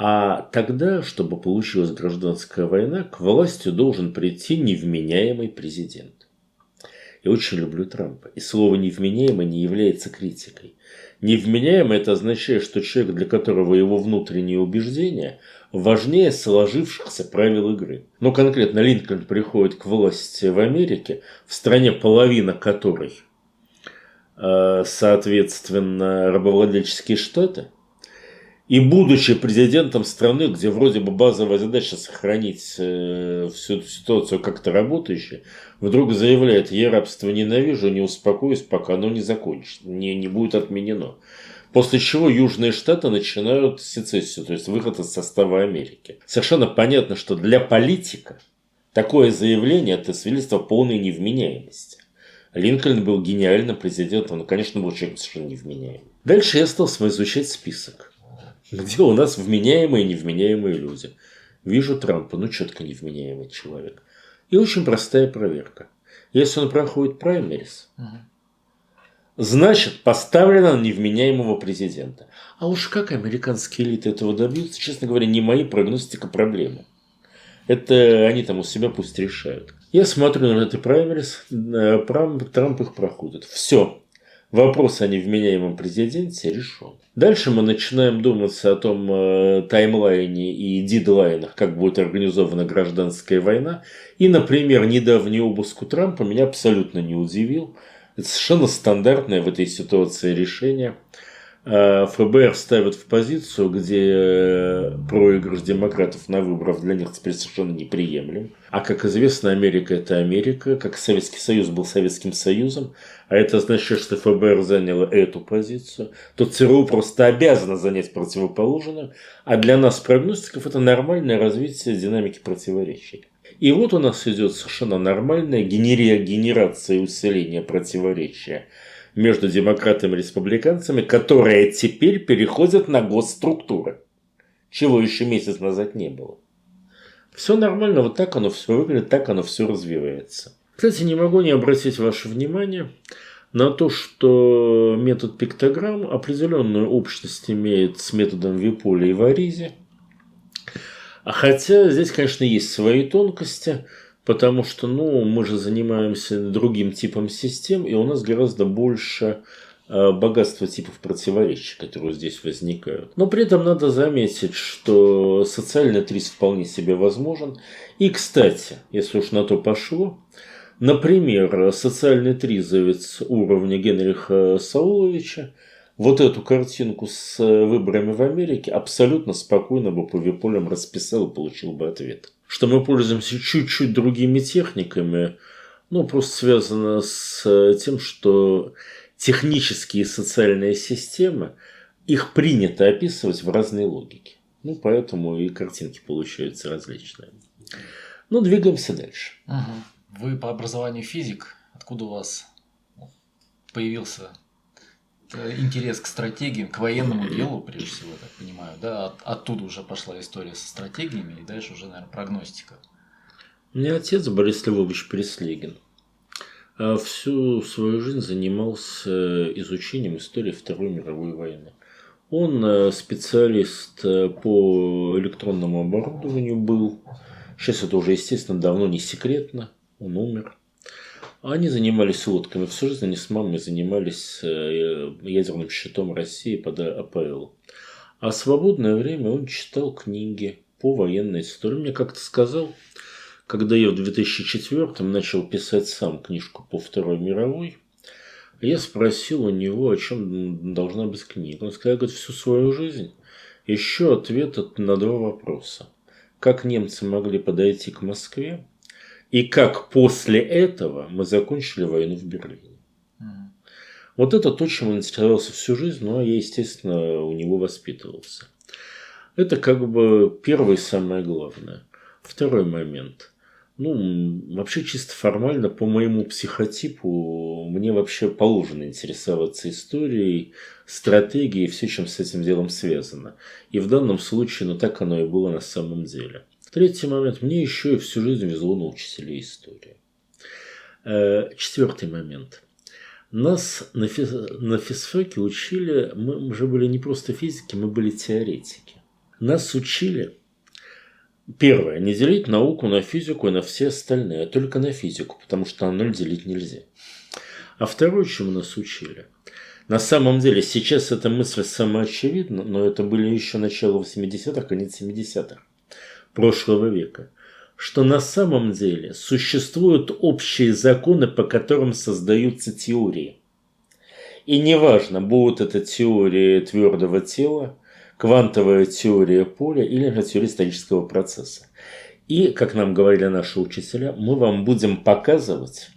А тогда, чтобы получилась гражданская война, к власти должен прийти невменяемый президент. Я очень люблю Трампа. И слово «невменяемый» не является критикой. Невменяемый – это означает, что человек, для которого его внутренние убеждения важнее сложившихся правил игры. Ну, конкретно Линкольн приходит к власти в Америке, в стране половина которой, э, соответственно, рабовладельческие штаты – и будучи президентом страны, где вроде бы базовая задача сохранить э, всю эту ситуацию как-то работающей, вдруг заявляет, я рабство ненавижу, не успокоюсь, пока оно не закончится, не, не будет отменено. После чего Южные Штаты начинают сецессию, то есть выход из состава Америки. Совершенно понятно, что для политика такое заявление – это свидетельство полной невменяемости. Линкольн был гениальным президентом, но, конечно, был человеком совершенно невменяемым. Дальше я стал изучать список где у нас вменяемые и невменяемые люди. Вижу Трампа, ну четко невменяемый человек. И очень простая проверка. Если он проходит праймерис, значит поставлено невменяемого президента. А уж как американские элиты этого добьются, честно говоря, не мои прогностика проблемы. Это они там у себя пусть решают. Я смотрю на этот праймерис, Трамп их проходит. Все. Вопрос о невменяемом президенте решен. Дальше мы начинаем думать о том э, таймлайне и дедлайнах, как будет организована гражданская война. И, например, недавний обыск у Трампа меня абсолютно не удивил. Это совершенно стандартное в этой ситуации решение – ФБР ставят в позицию, где э, проигрыш демократов на выборах для них теперь совершенно неприемлем. А как известно, Америка – это Америка, как Советский Союз был Советским Союзом, а это значит, что ФБР заняло эту позицию, то ЦРУ просто обязано занять противоположную, а для нас, прогностиков, это нормальное развитие динамики противоречий. И вот у нас идет совершенно нормальная генерация и усиление противоречия – между демократами и республиканцами, которые теперь переходят на госструктуры, чего еще месяц назад не было. Все нормально, вот так оно все выглядит, так оно все развивается. Кстати, не могу не обратить ваше внимание на то, что метод пиктограмм определенную общность имеет с методом Виполя и Варизи. А хотя здесь, конечно, есть свои тонкости – Потому что, ну, мы же занимаемся другим типом систем, и у нас гораздо больше э, богатства типов противоречий, которые здесь возникают. Но при этом надо заметить, что социальный триз вполне себе возможен. И, кстати, если уж на то пошло, например, социальный тризовец уровня Генриха Сауловича вот эту картинку с выборами в Америке абсолютно спокойно бы по виполям расписал и получил бы ответ что мы пользуемся чуть-чуть другими техниками, ну, просто связано с э, тем, что технические и социальные системы, их принято описывать в разной логике. Ну, поэтому и картинки получаются различные. Ну, двигаемся дальше. Угу. Вы по образованию физик. Откуда у вас появился Э, интерес к стратегиям, к военному делу, прежде всего, я так понимаю, да, от, оттуда уже пошла история со стратегиями, и дальше уже, наверное, прогностика. У меня отец Борис Львович Преслегин. А всю свою жизнь занимался изучением истории Второй мировой войны. Он э, специалист э, по электронному оборудованию был. Сейчас это уже, естественно, давно не секретно. Он умер. Они занимались лодками. Всю жизнь они с мамой занимались э, ядерным щитом России под АПЛ. А свободное время он читал книги по военной истории. Мне как-то сказал, когда я в 2004 начал писать сам книжку по Второй мировой, я спросил у него, о чем должна быть книга. Он сказал, говорит, всю свою жизнь еще ответ на два вопроса. Как немцы могли подойти к Москве и как после этого мы закончили войну в Берлине. Mm. Вот это то, чем он интересовался всю жизнь, но я, естественно, у него воспитывался. Это как бы первое самое главное. Второй момент. Ну, вообще чисто формально, по моему психотипу, мне вообще положено интересоваться историей, стратегией все, чем с этим делом связано. И в данном случае, ну так оно и было на самом деле. Третий момент. Мне еще и всю жизнь везло на учителей истории. Э, четвертый момент. Нас на, физ... на физфаке учили, мы уже были не просто физики, мы были теоретики. Нас учили, первое, не делить науку на физику и на все остальные, а только на физику, потому что на ноль делить нельзя. А второе, чему нас учили, на самом деле, сейчас эта мысль самоочевидна, но это были еще начало 80-х, конец 70-х прошлого века, что на самом деле существуют общие законы, по которым создаются теории. И неважно, будут это теории твердого тела, квантовая теория поля или же теория исторического процесса. И, как нам говорили наши учителя, мы вам будем показывать,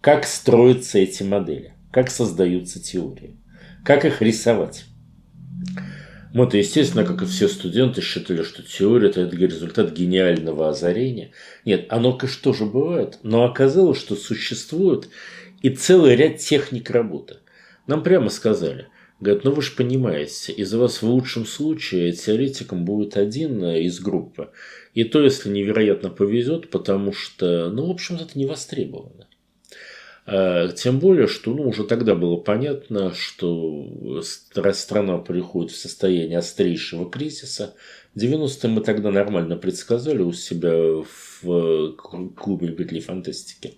как строятся эти модели, как создаются теории, как их рисовать. Мы-то, естественно, как и все студенты, считали, что теория – это результат гениального озарения. Нет, оно, конечно, тоже бывает, но оказалось, что существует и целый ряд техник работы. Нам прямо сказали, говорят, ну вы же понимаете, из вас в лучшем случае теоретиком будет один из группы. И то, если невероятно повезет, потому что, ну, в общем-то, это не востребовано. Э, тем более, что ну, уже тогда было понятно, что страна приходит в состояние острейшего кризиса. 90-е мы тогда нормально предсказали у себя в клубе любителей фантастики.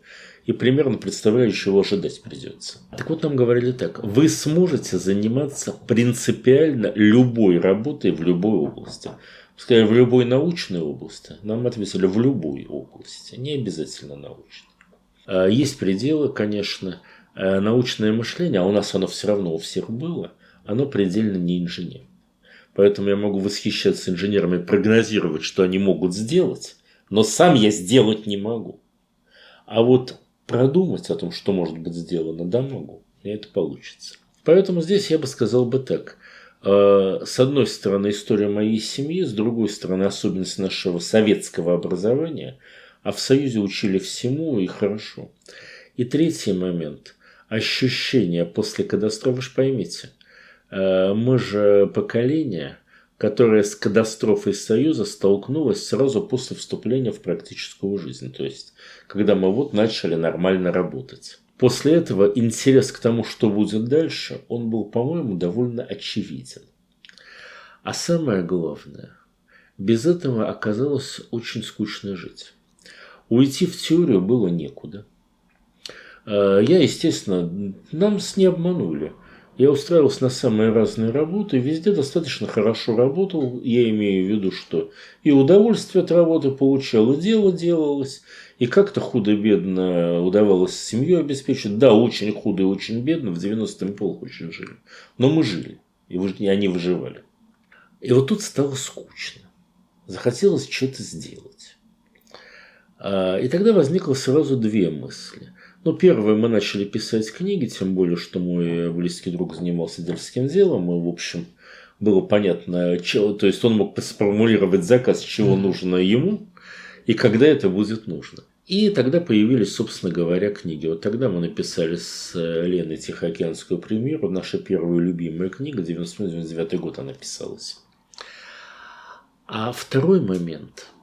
И примерно представляли, чего ожидать придется. Так вот, нам говорили так. Вы сможете заниматься принципиально любой работой в любой области. Сказали, в любой научной области. Нам ответили, в любой области. Не обязательно научной. Э, есть пределы, конечно. Э, научное мышление, а у нас оно все равно у всех было, оно предельно не инженер. Поэтому я могу восхищаться инженерами, прогнозировать, что они могут сделать, но сам я сделать не могу. А вот продумать о том, что может быть сделано, да, могу. И это получится. Поэтому здесь я бы сказал бы так. Э, с одной стороны, история моей семьи, с другой стороны, особенность нашего советского образования – а в Союзе учили всему и хорошо. И третий момент – ощущение после катастрофы. Же поймите, э, мы же поколение, которое с катастрофой Союза столкнулось сразу после вступления в практическую жизнь. То есть, когда мы вот начали нормально работать. После этого интерес к тому, что будет дальше, он был, по-моему, довольно очевиден. А самое главное, без этого оказалось очень скучно жить. Уйти в теорию было некуда. А, я, естественно, нам с не обманули. Я устраивался на самые разные работы, везде достаточно хорошо работал. Я имею в виду, что и удовольствие от работы получал, и дело делалось, и как-то худо-бедно удавалось семью обеспечить. Да, очень худо и очень бедно, в 90-м плохо очень жили. Но мы жили, и они выживали. И вот тут стало скучно. Захотелось что-то сделать. А, и тогда возникло сразу две мысли. Ну, первое, мы начали писать книги, тем более, что мой близкий друг занимался дельским делом, и, в общем, было понятно, чего, то есть он мог сформулировать заказ, чего нужно ему, и когда это будет нужно. И тогда появились, собственно говоря, книги. Вот тогда мы написали с Леной Тихоокеанскую премьеру, наша первая любимая книга, 98-99 год она писалась. А второй момент –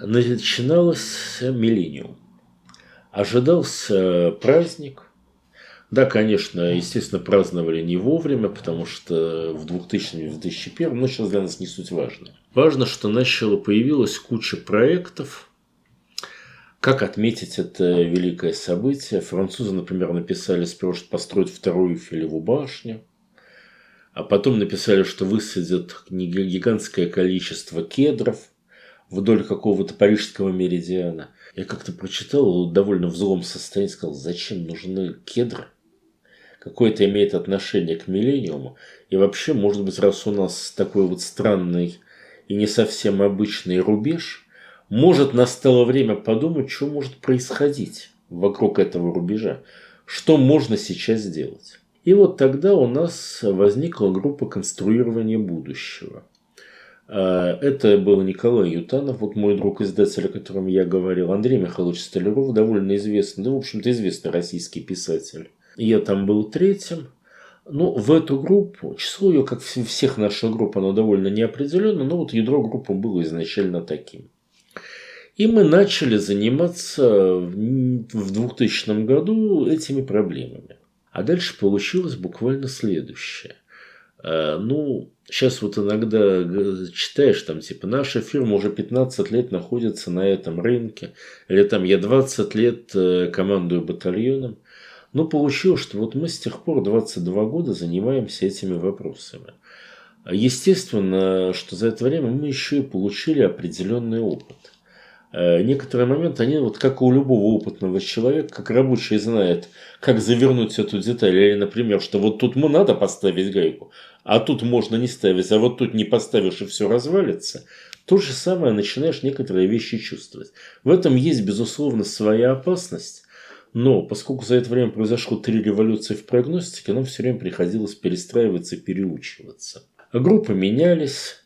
начиналось миллениум. Ожидался праздник. Да, конечно, естественно, праздновали не вовремя, потому что в 2000 в 2001 но сейчас для нас не суть важно. Важно, что начало появилась куча проектов, как отметить это великое событие? Французы, например, написали сперва, что построить вторую Эйфелеву башню, а потом написали, что высадят гигантское количество кедров – вдоль какого-то парижского меридиана. Я как-то прочитал довольно в злом состоянии, сказал, зачем нужны кедры? Какое это имеет отношение к миллениуму? И вообще, может быть, раз у нас такой вот странный и не совсем обычный рубеж, может, настало время подумать, что может происходить вокруг этого рубежа, что можно сейчас сделать. И вот тогда у нас возникла группа конструирования будущего – это был Николай Ютанов, вот мой друг издатель, о котором я говорил, Андрей Михайлович Столяров, довольно известный, да, в общем-то, известный российский писатель. Я там был третьим, Ну, в эту группу, число ее, как всех наших групп, оно довольно неопределенно, но вот ядро группы было изначально таким. И мы начали заниматься в 2000 году этими проблемами. А дальше получилось буквально следующее. Э, ну, сейчас вот иногда читаешь, там, типа, наша фирма уже 15 лет находится на этом рынке, или там я 20 лет э, командую батальоном. Но получилось, что вот мы с тех пор 22 года занимаемся этими вопросами. Естественно, что за это время мы еще и получили определенный опыт. Э, некоторые моменты, они вот как у любого опытного человека, как рабочий знает, как завернуть эту деталь. Или, например, что вот тут мы надо поставить гайку, а тут можно не ставить, а вот тут не поставишь и все развалится. То же самое начинаешь некоторые вещи чувствовать. В этом есть, безусловно, своя опасность. Но поскольку за это время произошло три революции в прогностике, нам все время приходилось перестраиваться и переучиваться. Группы менялись.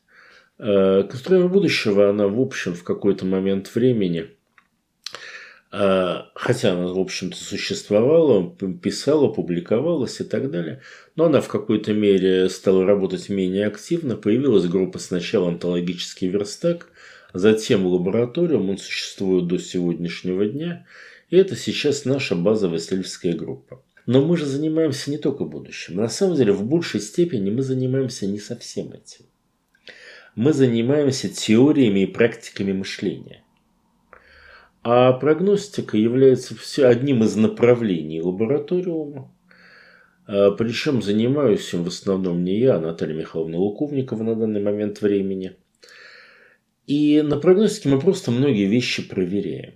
Э, Конструирование будущего, она, в общем, в какой-то момент времени, хотя она, в общем-то, существовала, писала, публиковалась и так далее, но она в какой-то мере стала работать менее активно. Появилась группа сначала «Онтологический верстак», затем «Лабораториум», он существует до сегодняшнего дня – и это сейчас наша базовая исследовательская группа. Но мы же занимаемся не только будущим. На самом деле, в большей степени мы занимаемся не совсем этим. Мы занимаемся теориями и практиками мышления. А прогностика является все одним из направлений лабораториума. А, Причем занимаюсь им в основном не я, а Наталья Михайловна Луковникова на данный момент времени. И на прогностике мы просто многие вещи проверяем.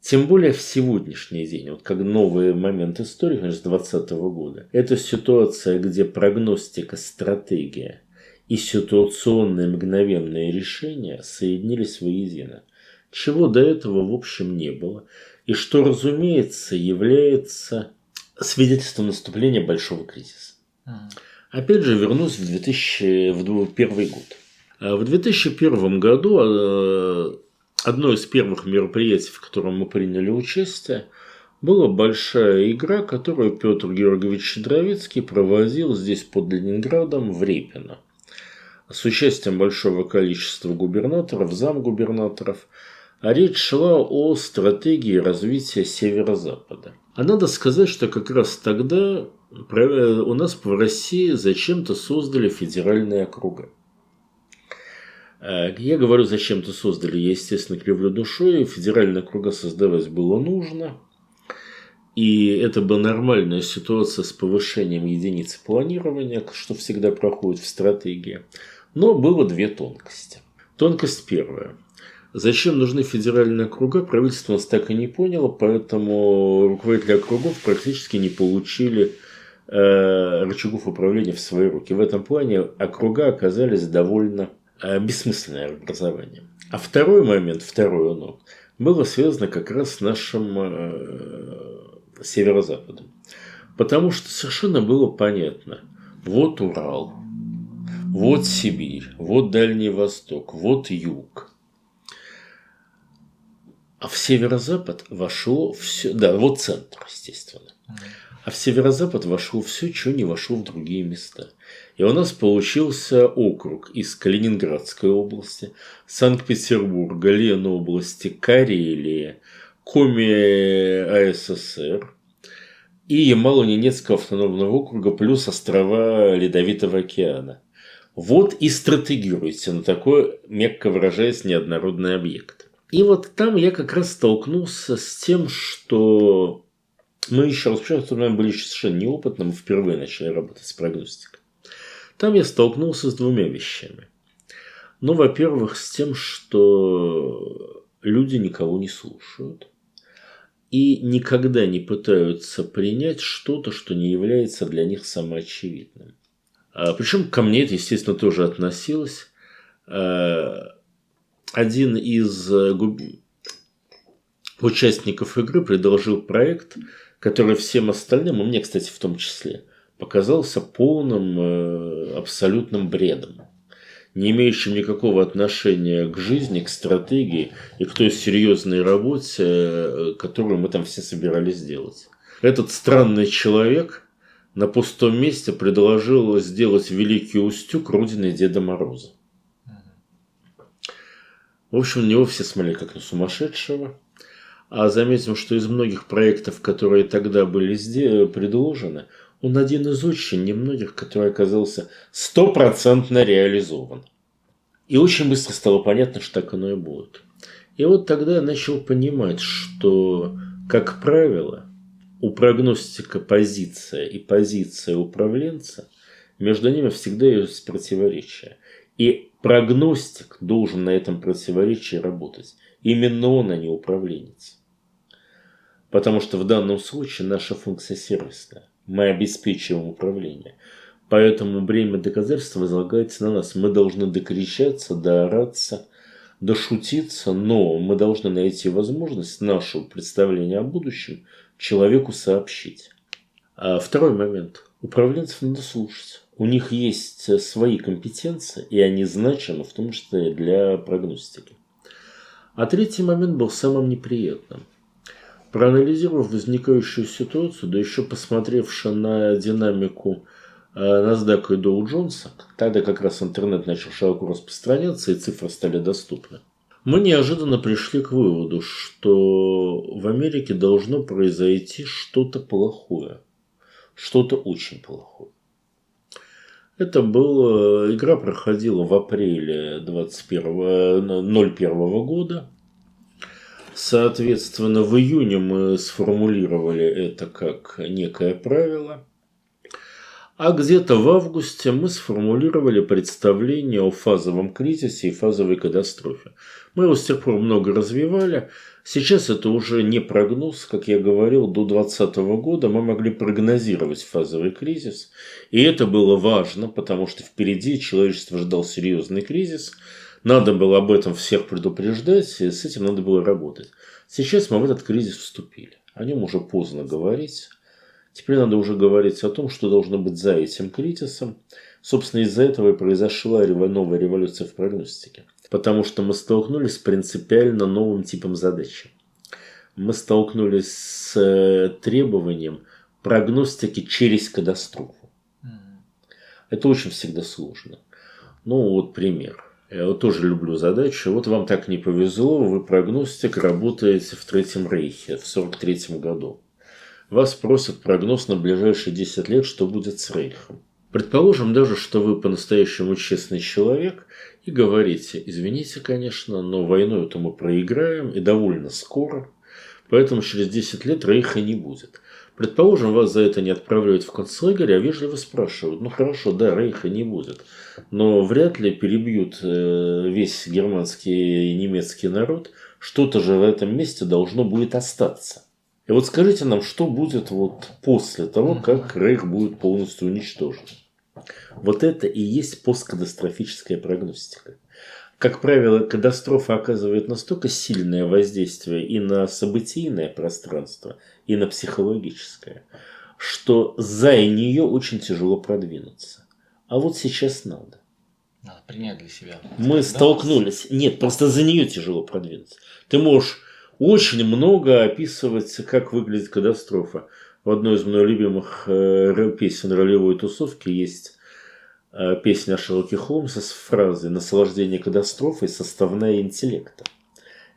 Тем более в сегодняшний день, вот как новый момент истории, конечно, с 2020 года, это ситуация, где прогностика, стратегия и ситуационные мгновенные решения соединились воедино, чего до этого в общем не было, и что, разумеется, является свидетельством наступления большого кризиса. Опять же, вернусь в 2001 год. В 2001 году э, одно из первых мероприятий, в котором мы приняли участие, была большая игра, которую Петр Георгиевич Щедровицкий проводил здесь под Ленинградом в Репино с участием большого количества губернаторов, замгубернаторов, а речь шла о стратегии развития Северо-Запада. А надо сказать, что как раз тогда у нас в России зачем-то создали федеральные округа. Э, я говорю, зачем-то создали, я, естественно, кривлю душой, федеральные круга создавать было нужно. И это была нормальная ситуация с повышением единицы планирования, что всегда проходит в стратегии. Но было две тонкости. Тонкость первая. Зачем нужны федеральные округа, правительство нас так и не поняло, поэтому руководители округов практически не получили э, рычагов управления в свои руки. В этом плане округа оказались довольно Э, бессмысленное образование. А второй момент, второй оно, было связано как раз с нашим э, северо-западом. Потому что совершенно было понятно, вот Урал, вот Сибирь, вот Дальний Восток, вот Юг. А в северо-запад вошло все, да, вот центр, естественно. А в северо-запад вошло все, что не вошло в другие места. И у нас получился округ из Калининградской области, Санкт-Петербурга, Ленобласти, Карелии, Коми АССР и Ямало-Ненецкого автономного округа плюс острова Ледовитого океана. Вот и стратегируйте на такой, мягко выражаясь, неоднородный объект. И вот там я как раз столкнулся с тем, что мы еще раз, в то были совершенно неопытны, мы впервые начали работать с прогностикой. Там я столкнулся с двумя вещами. Ну, во-первых, с тем, что люди никого не слушают и никогда не пытаются принять что-то, что не является для них самоочевидным. А, причем ко мне это, естественно, тоже относилось. Один из э, участников игры предложил проект, который всем остальным, и мне, кстати, в том числе, показался полным э, абсолютным бредом, не имеющим никакого отношения к жизни, к стратегии и к той серьезной работе, э, которую мы там все собирались делать. Этот странный человек на пустом месте предложил сделать Великий Устюг родиной Деда Мороза. В общем, на него все смотрели как на сумасшедшего. А заметим, что из многих проектов, которые тогда были предложены, он один из очень немногих, который оказался стопроцентно реализован. И очень быстро стало понятно, что так оно и будет. И вот тогда я начал понимать, что, как правило, у прогностика позиция и позиция управленца, между ними всегда есть противоречие. И прогностик должен на этом противоречии работать. Именно он, а не управленец. Потому что в данном случае наша функция сервисная. Мы обеспечиваем управление. Поэтому бремя доказательства возлагается на нас. Мы должны докричаться, доораться, дошутиться, но мы должны найти возможность нашего представления о будущем человеку сообщить. А второй момент. Управленцев надо слушать. У них есть свои компетенции, и они значимы, в том числе для прогностики. А третий момент был самым неприятным. Проанализировав возникающую ситуацию, да еще посмотревши на динамику NASDAQ и Dow Jones, тогда как раз интернет начал широко распространяться и цифры стали доступны. Мы неожиданно пришли к выводу, что в Америке должно произойти что-то плохое. Что-то очень плохое. Это было, игра проходила в апреле 21, 01 года. Соответственно, в июне мы сформулировали это как некое правило. А где-то в августе мы сформулировали представление о фазовом кризисе и фазовой катастрофе. Мы его с тех пор много развивали. Сейчас это уже не прогноз, как я говорил, до 2020 года мы могли прогнозировать фазовый кризис. И это было важно, потому что впереди человечество ждал серьезный кризис. Надо было об этом всех предупреждать, и с этим надо было работать. Сейчас мы в этот кризис вступили. О нем уже поздно говорить. Теперь надо уже говорить о том, что должно быть за этим кризисом. Собственно, из-за этого и произошла новая революция в прогностике. Потому что мы столкнулись с принципиально новым типом задачи. Мы столкнулись с э, требованием прогностики через катастрофу. Это очень всегда сложно. Ну, вот пример. Я вот тоже люблю задачу. Вот вам так не повезло, вы прогностик, работаете в Третьем Рейхе в 43 году. Вас просят прогноз на ближайшие 10 лет, что будет с Рейхом. Предположим даже, что вы по-настоящему честный человек и говорите, извините, конечно, но войну эту мы проиграем и довольно скоро, поэтому через 10 лет Рейха не будет. Предположим, вас за это не отправляют в концлагерь, а вежливо спрашивают, ну хорошо, да, Рейха не будет, но вряд ли перебьют э, весь германский и немецкий народ, что-то же в этом месте должно будет остаться. И вот скажите нам, что будет вот после того, как Рейх будет полностью уничтожен? Вот это и есть посткатастрофическая прогностика. Как правило, катастрофа оказывает настолько сильное воздействие и на событийное пространство, и на психологическое, что за нее очень тяжело продвинуться. А вот сейчас надо. Надо принять для себя. Мы да? столкнулись. Нет, просто за нее тяжело продвинуться. Ты можешь очень много описывается, как выглядит катастрофа. В одной из моих любимых э, песен ролевой тусовки есть э, песня о Шерлоке Холмсе с фразой «Наслаждение катастрофой – составная интеллекта».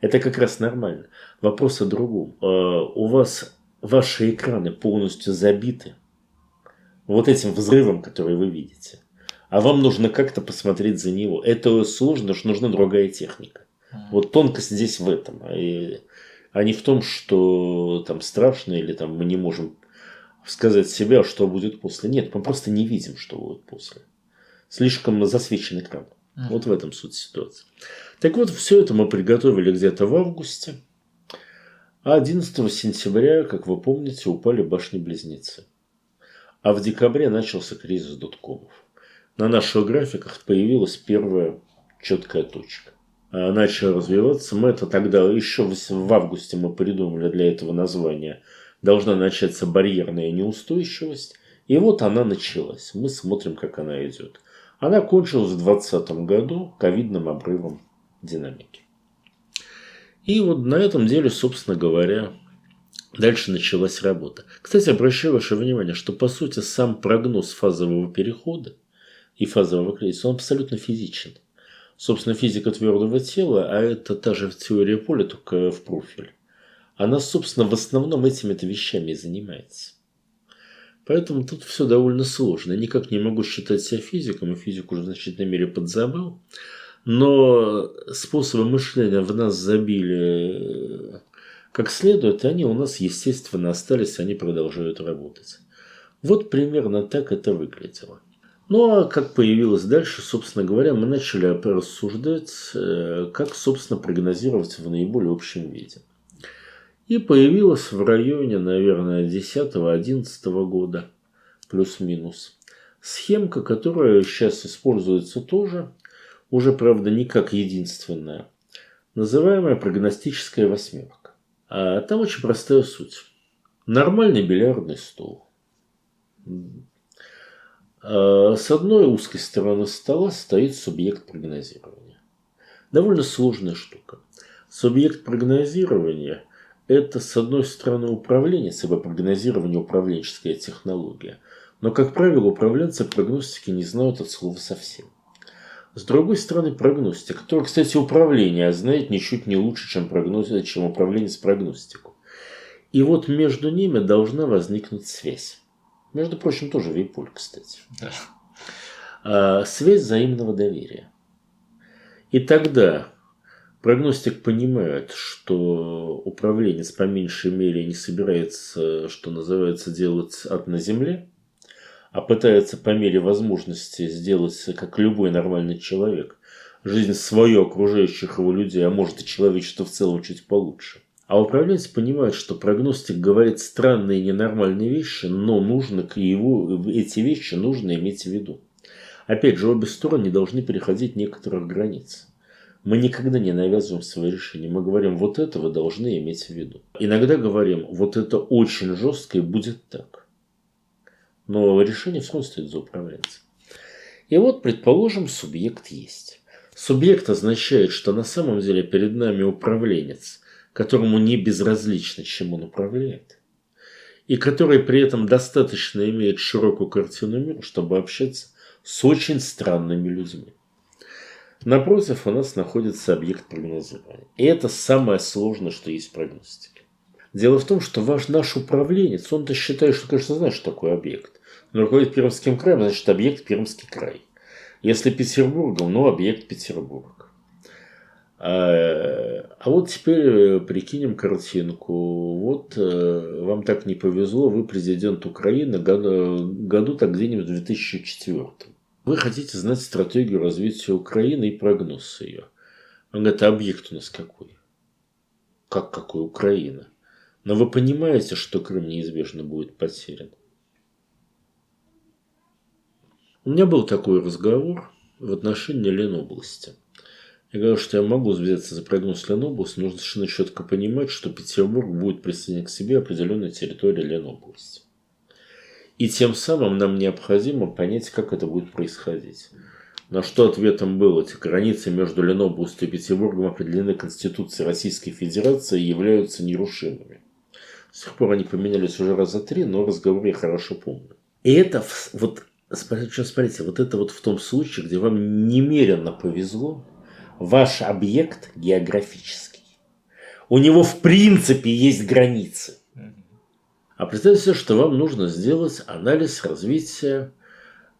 Это как раз нормально. Вопрос о другом. Э, у вас ваши экраны полностью забиты вот этим взрывом, который вы видите. А вам нужно как-то посмотреть за него. Это сложно, что нужна другая техника. Вот тонкость здесь в этом. А не в том, что там страшно или там мы не можем сказать себя, что будет после. Нет, мы просто не видим, что будет после. Слишком засвечен экран. Mm. Вот в этом суть ситуации. Так вот, все это мы приготовили где-то в августе. А 11 сентября, как вы помните, упали башни-близнецы. А в декабре начался кризис доткомов. На наших графиках появилась первая четкая точка. Э, начал развиваться. Мы это тогда еще в августе мы придумали для этого названия. Должна начаться барьерная неустойчивость. И вот она началась. Мы смотрим, как она идет. Она кончилась в 2020 году ковидным обрывом динамики. И вот на этом деле, собственно говоря, Дальше началась работа. Кстати, обращаю ваше внимание, что по сути сам прогноз фазового перехода и фазового кризиса, он абсолютно физичен. Собственно, физика твердого тела, а это та же теория поля, только в профиль. Она, собственно, в основном этими-то вещами и занимается. Поэтому тут все довольно сложно. Я никак не могу считать себя физиком, и физику уже в значительной мере подзабыл. Но способы мышления в нас забили как следует, они у нас, естественно, остались, они продолжают работать. Вот примерно так это выглядело. Ну а как появилось дальше, собственно говоря, мы начали рассуждать, э, как, собственно, прогнозировать в наиболее общем виде. И появилась в районе, наверное, 10-11 года, плюс-минус, схемка, которая сейчас используется тоже, уже, правда, не как единственная, называемая прогностическая восьмерка. А там очень простая суть. Нормальный бильярдный стол. А с одной узкой стороны стола стоит субъект прогнозирования. Довольно сложная штука. Субъект прогнозирования – это, с одной стороны, управление, прогнозирование – управленческая технология. Но, как правило, управленцы прогностики не знают от слова совсем. С другой стороны, прогностик, который, кстати, управление знает ничуть не лучше, чем, прогноз, чем управление с прогностику. И вот между ними должна возникнуть связь. Между прочим, тоже вейпуль, кстати. Да. А, связь взаимного доверия. И тогда прогностик понимает, что управленец по меньшей мере не собирается, что называется, делать ад на земле – а пытается по мере возможности сделать, как любой нормальный человек, жизнь свою, окружающих его людей, а может и человечество в целом чуть получше. А управленец понимает, что прогностик говорит странные и ненормальные вещи, но нужно к его, эти вещи нужно иметь в виду. Опять же, обе стороны должны переходить некоторых границ. Мы никогда не навязываем свои решения. Мы говорим, вот это вы должны иметь в виду. Иногда говорим, вот это очень жестко и будет так но решение равно стоит за управленцем. И вот, предположим, субъект есть. Субъект означает, что на самом деле перед нами управленец, которому не безразлично, чем он управляет, и который при этом достаточно имеет широкую картину мира, чтобы общаться с очень странными людьми. Напротив у нас находится объект прогнозирования. И это самое сложное, что есть в прогностике. Дело в том, что ваш наш управленец, он-то считает, что, конечно, знает, что такое объект. Но руководит Пермским краем, значит, объект Пермский край. Если Петербургом, ну, объект Петербург. А, а вот теперь э, прикинем картинку. Вот э, вам так не повезло, вы президент Украины году, году так где-нибудь в 2004. Вы хотите знать стратегию развития Украины и прогноз ее. Он говорит, а объект у нас какой? Как какой Украина? Но вы понимаете, что Крым неизбежно будет потерян. У меня был такой разговор в отношении Ленобласти. Я говорю, что я могу взяться за прогноз Ленобласти, нужно совершенно четко понимать, что Петербург будет присоединять к себе определенную территорию Ленобласти. И тем самым нам необходимо понять, как это будет происходить. На что ответом было, эти границы между Ленобластью и Петербургом определены Конституцией Российской Федерации и являются нерушимыми. С тех пор они поменялись уже раза три, но разговор я хорошо помню. И это вот, сейчас смотрите, вот это вот в том случае, где вам немерено повезло, ваш объект географический. У него в принципе есть границы. А представьте что вам нужно сделать анализ развития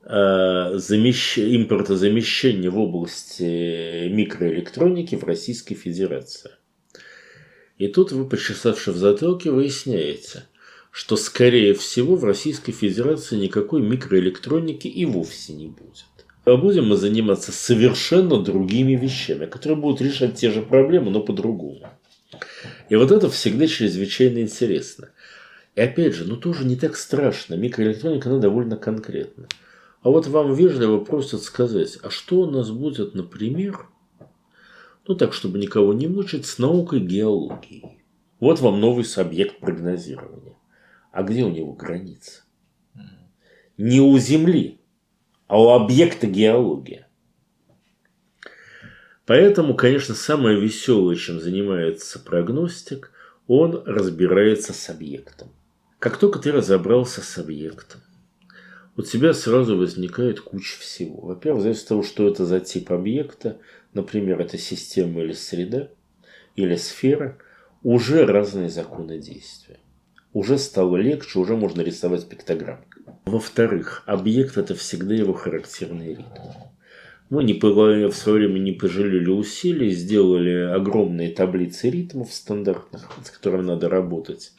э, замещ... импортозамещения в области микроэлектроники в Российской Федерации. И тут вы, почесавши в затылке, выясняете, что, скорее всего, в Российской Федерации никакой микроэлектроники и вовсе не будет. А будем мы заниматься совершенно другими вещами, которые будут решать те же проблемы, но по-другому. И вот это всегда чрезвычайно интересно. И опять же, ну тоже не так страшно. Микроэлектроника, она довольно конкретна. А вот вам вежливо просят сказать, а что у нас будет, например, ну так, чтобы никого не мучить, с наукой геологии. Вот вам новый субъект прогнозирования. А где у него граница? Не у Земли, а у объекта геология. Поэтому, конечно, самое веселое, чем занимается прогностик, Он разбирается с объектом. Как только ты разобрался с объектом, у тебя сразу возникает куча всего. Во-первых, зависит от того, что это за тип объекта, например, это система или среда, или сфера, уже разные законы действия. Уже стало легче, уже можно рисовать пиктограммы. Во-вторых, объект – это всегда его характерный ритм. Мы не, в свое время не пожалели усилий, сделали огромные таблицы ритмов стандартных, с которыми надо работать.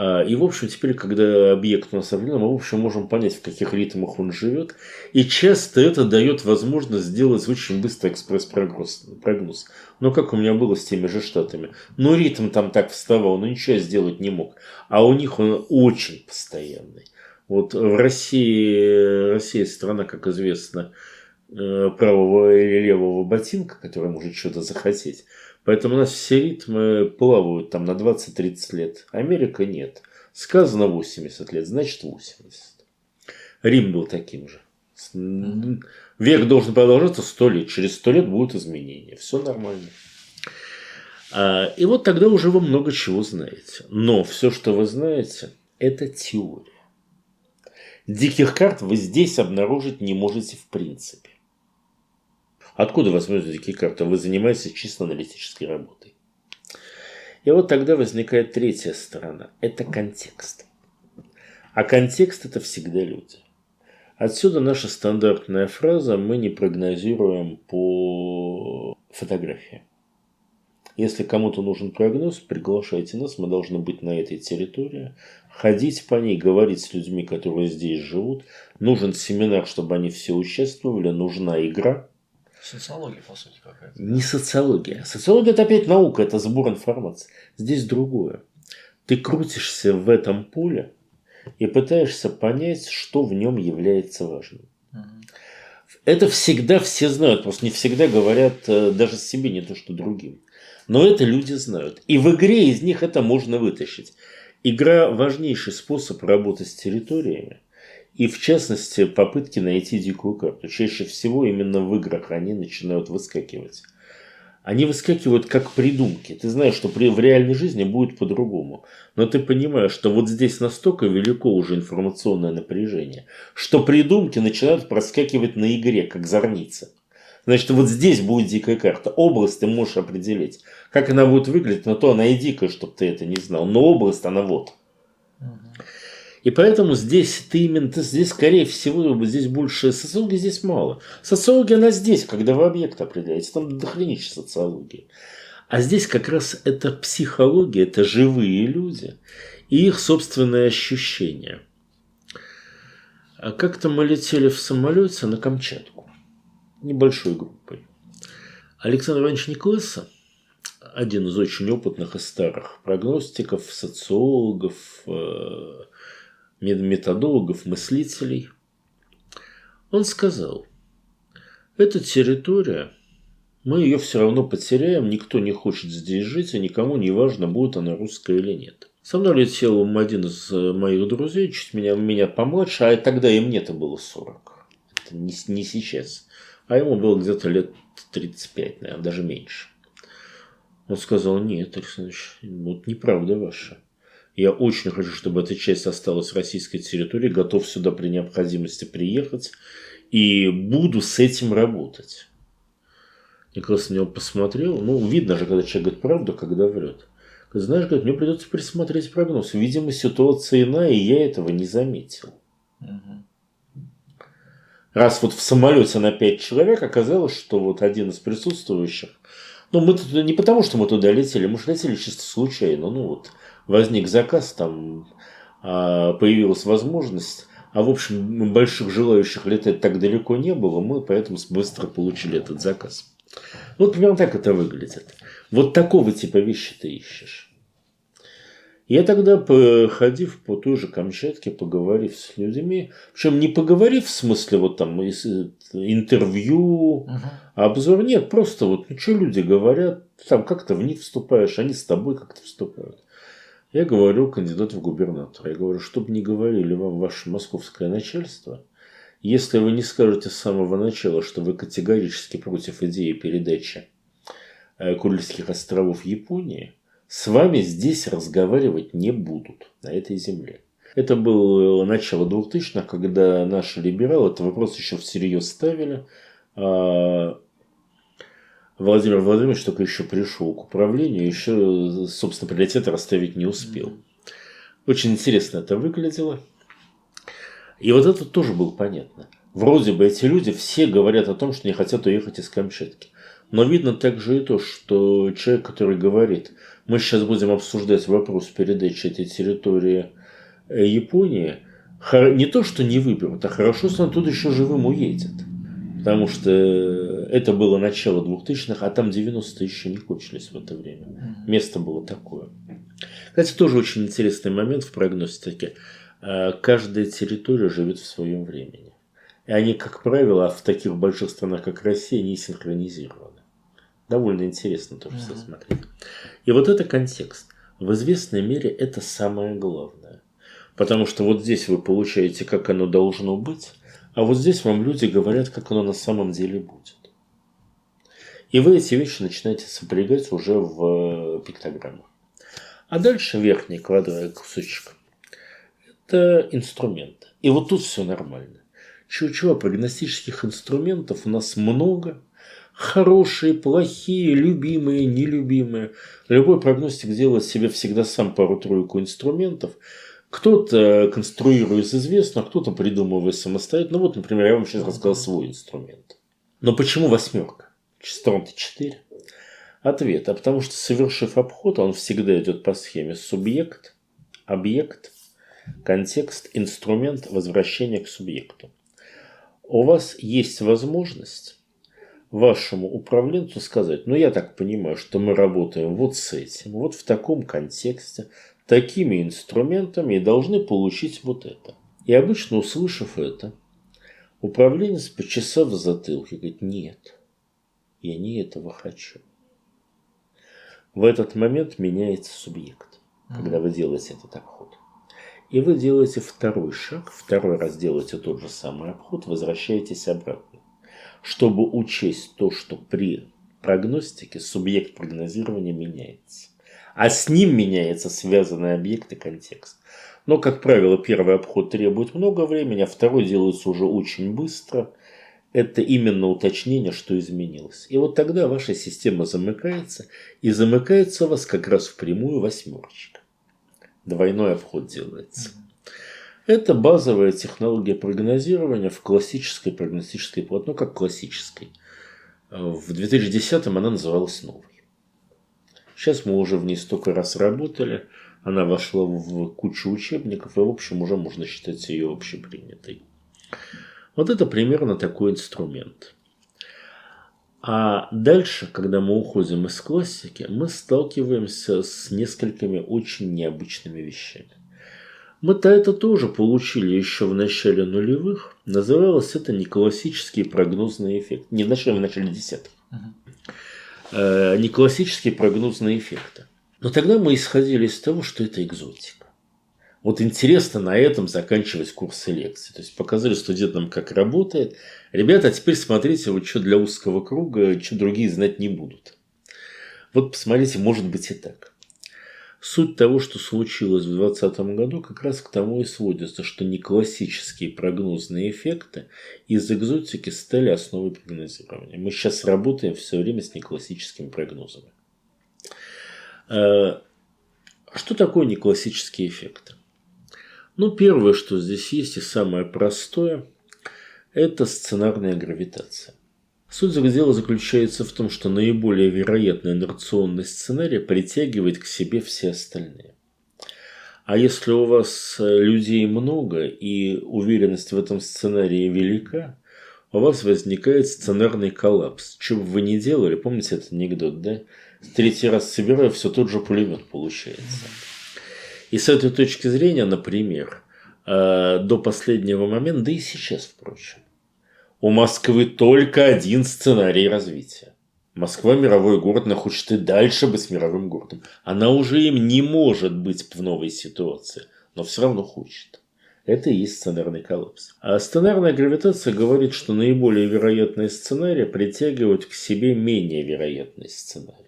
А, и, в общем, теперь, когда объект у нас определен, мы, в общем, можем понять, в каких ритмах он живет. И часто это дает возможность сделать очень быстрый экспресс-прогноз. Но как у меня было с теми же штатами. Ну, ритм там так вставал, но ничего сделать не мог. А у них он очень постоянный. Вот в России, Россия страна, как известно, э, правого или левого ботинка, который может что-то захотеть. Поэтому у нас все ритмы плавают там на 20-30 лет. Америка нет. Сказано 80 лет, значит 80. Рим был таким же. Век должен продолжаться 100 лет. Через 100 лет будут изменения. Все нормально. А, и вот тогда уже вы много чего знаете. Но все, что вы знаете, это теория. Диких карт вы здесь обнаружить не можете в принципе. Откуда возьмете такие карты? Вы занимаетесь чисто аналитической работой. И вот тогда возникает третья сторона. Это контекст. А контекст это всегда люди. Отсюда наша стандартная фраза «мы не прогнозируем по фотографии». Если кому-то нужен прогноз, приглашайте нас, мы должны быть на этой территории, ходить по ней, говорить с людьми, которые здесь живут. Нужен семинар, чтобы они все участвовали, нужна игра – Социология, по сути, какая-то. Не социология. Социология – это опять наука, это сбор информации. Здесь другое. Ты крутишься в этом поле и пытаешься понять, что в нем является важным. Это всегда все знают, просто не всегда говорят э, даже себе, не то что другим. Но это люди знают. И в игре из них это можно вытащить. Игра – важнейший способ работы с территориями – и в частности, попытки найти дикую карту. Чаще всего именно в играх они начинают выскакивать. Они выскакивают как придумки. Ты знаешь, что при, в реальной жизни будет по-другому. Но ты понимаешь, что вот здесь настолько велико уже информационное напряжение, что придумки начинают проскакивать на игре, как зорница. Значит, вот здесь будет дикая карта. Область ты можешь определить. Как она будет выглядеть, но то она и дикая, чтобы ты это не знал. Но область, она вот. И поэтому здесь ты именно, здесь, скорее всего, здесь больше социологии, здесь мало. Социология, она здесь, когда вы объект определяете, там дохренища социологии. А здесь как раз это психология, это живые люди и их собственные ощущения. А как-то мы летели в самолете на Камчатку небольшой группой. Александр Иванович Николаса, один из очень опытных и старых прогностиков, социологов, э, методологов, мыслителей. Он сказал, эта территория, мы ее все равно потеряем, никто не хочет здесь жить, и никому не важно, будет она русская или нет. Со мной летел один из моих друзей, чуть меня, меня помладше, а тогда и мне-то было 40. Это не, не сейчас. А ему было где-то лет 35, наверное, даже меньше. Он сказал, нет, Александр Ильич, вот неправда ваша. Я очень хочу, чтобы эта часть осталась в российской территории, готов сюда при необходимости приехать и буду с этим работать. Николас на него посмотрел. Ну, видно же, когда человек говорит правду, когда врет. Знаешь, говорит, мне придется присмотреть прогноз. Видимо, ситуация иная, и я этого не заметил. Раз вот в самолете на пять человек оказалось, что вот один из присутствующих, ну, мы туда не потому, что мы туда летели, мы же летели чисто случайно, ну вот, возник заказ, там а, появилась возможность, а в общем больших желающих летать так далеко не было, мы поэтому быстро получили этот заказ. Вот примерно так это выглядит. Вот такого типа вещи ты ищешь. Я тогда, походив по той же Камчатке, поговорив с людьми, причем не поговорив в смысле вот там интервью, uh-huh. обзор, нет, просто вот, ну что люди говорят, там как-то в них вступаешь, они с тобой как-то вступают. Я говорю кандидату в губернатора. Я говорю, чтобы не говорили вам ваше московское начальство, если вы не скажете с самого начала, что вы категорически против идеи передачи э, Курильских островов Японии, с вами здесь разговаривать не будут на этой земле. Это было начало 2000-х, когда наши либералы этот вопрос еще всерьез ставили. Владимир Владимирович только еще пришел к управлению, еще, собственно, приоритеты расставить не успел. Очень интересно это выглядело. И вот это тоже было понятно. Вроде бы эти люди все говорят о том, что не хотят уехать из Камчатки. Но видно также и то, что человек, который говорит, мы сейчас будем обсуждать вопрос передачи этой территории э, Японии, не то, что не выберут, а хорошо, если он тут еще живым уедет. Потому что это было начало 2000-х, а там 90-е еще не кончились в это время. Место было такое. Кстати, тоже очень интересный момент в прогностике. Э, каждая территория живет в своем времени. И они, как правило, в таких больших странах, как Россия, не синхронизированы. Довольно интересно тоже все смотреть. И вот это контекст. В известной мере это самое главное. Потому что вот здесь вы получаете, как оно должно быть, а вот здесь вам люди говорят, как оно на самом деле будет. И вы эти вещи начинаете сопрягать уже в пиктограммах. А дальше верхний квадрат кусочек. Это инструмент. И вот тут все нормально. Чего-чего, прогностических инструментов у нас много. Хорошие, плохие, любимые, нелюбимые. Любой прогностик делает себе всегда сам пару-тройку инструментов. Кто-то конструирует из известного, кто-то придумывает самостоятельно. Ну вот, например, я вам сейчас рассказал свой инструмент. Но почему восьмерка? Сторон-то 4. Ответ. А потому что, совершив обход, он всегда идет по схеме субъект, объект, контекст, инструмент возвращения к субъекту у вас есть возможность вашему управленцу сказать, ну я так понимаю, что мы работаем вот с этим, вот в таком контексте, такими инструментами и должны получить вот это. И обычно, услышав это, управленец, почесав в затылке, говорит, нет, я не этого хочу. В этот момент меняется субъект, когда вы делаете этот обход. И вы делаете второй шаг, второй раз делаете тот же самый обход, возвращаетесь обратно, чтобы учесть то, что при прогностике субъект прогнозирования меняется. А с ним меняется связанный объект и контекст. Но, как правило, первый обход требует много времени, а второй делается уже очень быстро. Это именно уточнение, что изменилось. И вот тогда ваша система замыкается, и замыкается у вас как раз в прямую восьмерочка двойной обход делается. Это базовая технология прогнозирования в классической прогностической полотно, как классической. В 2010-м она называлась новой. Сейчас мы уже в ней столько раз работали, она вошла в кучу учебников, и, в общем, уже можно считать ее общепринятой. Вот это примерно такой инструмент. А дальше, когда мы уходим из классики, мы сталкиваемся с несколькими очень необычными вещами. Мы-то это тоже получили еще в начале нулевых. Называлось это не классический прогнозный эффект. Не в начале, в начале десятых. Uh-huh. не классические прогнозные эффекты. Но тогда мы исходили из того, что это экзотика. Вот интересно на этом заканчивать курсы лекций. То есть показали студентам, как работает. Ребята, а теперь смотрите, вот что для узкого круга, что другие знать не будут. Вот посмотрите, может быть и так. Суть того, что случилось в 2020 году, как раз к тому и сводится, что не классические прогнозные эффекты из экзотики стали основой прогнозирования. Мы сейчас работаем все время с неклассическими прогнозами. А, что такое неклассические эффекты? Ну, первое, что здесь есть, и самое простое, это сценарная гравитация. Суть дела заключается в том, что наиболее вероятный инерционный сценарий притягивает к себе все остальные. А если у вас людей много и уверенность в этом сценарии велика, у вас возникает сценарный коллапс. Что бы вы ни делали, помните этот анекдот, да? Третий раз собираю, все тот же пулемет получается. И с этой точки зрения, например, э, до последнего момента, да и сейчас, впрочем, у Москвы только один сценарий развития. Москва мировой город, но хочет и дальше быть мировым городом. Она уже им не может быть в новой ситуации, но все равно хочет. Это и есть сценарный коллапс. А сценарная гравитация говорит, что наиболее вероятные сценарии притягивают к себе менее вероятные сценарии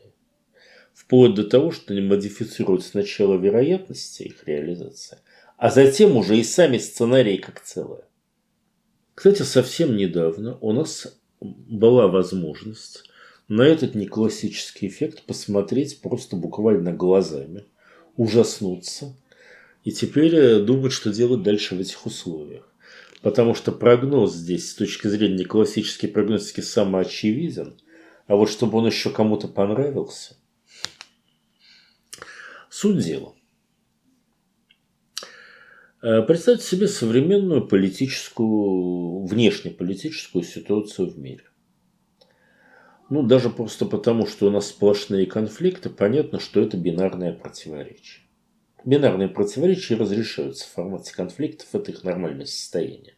вплоть до того, что они модифицируют сначала вероятности их реализации, а затем уже и сами сценарии как целое. Кстати, совсем недавно у нас была возможность на этот неклассический эффект посмотреть просто буквально глазами, ужаснуться и теперь думать, что делать дальше в этих условиях. Потому что прогноз здесь с точки зрения классической прогностики самоочевиден, а вот чтобы он еще кому-то понравился. Суть дела. Э, представьте себе современную политическую, внешнеполитическую ситуацию в мире. Ну, даже просто потому, что у нас сплошные конфликты, понятно, что это бинарное противоречие. Бинарные противоречия разрешаются в формате конфликтов, это их нормальное состояние.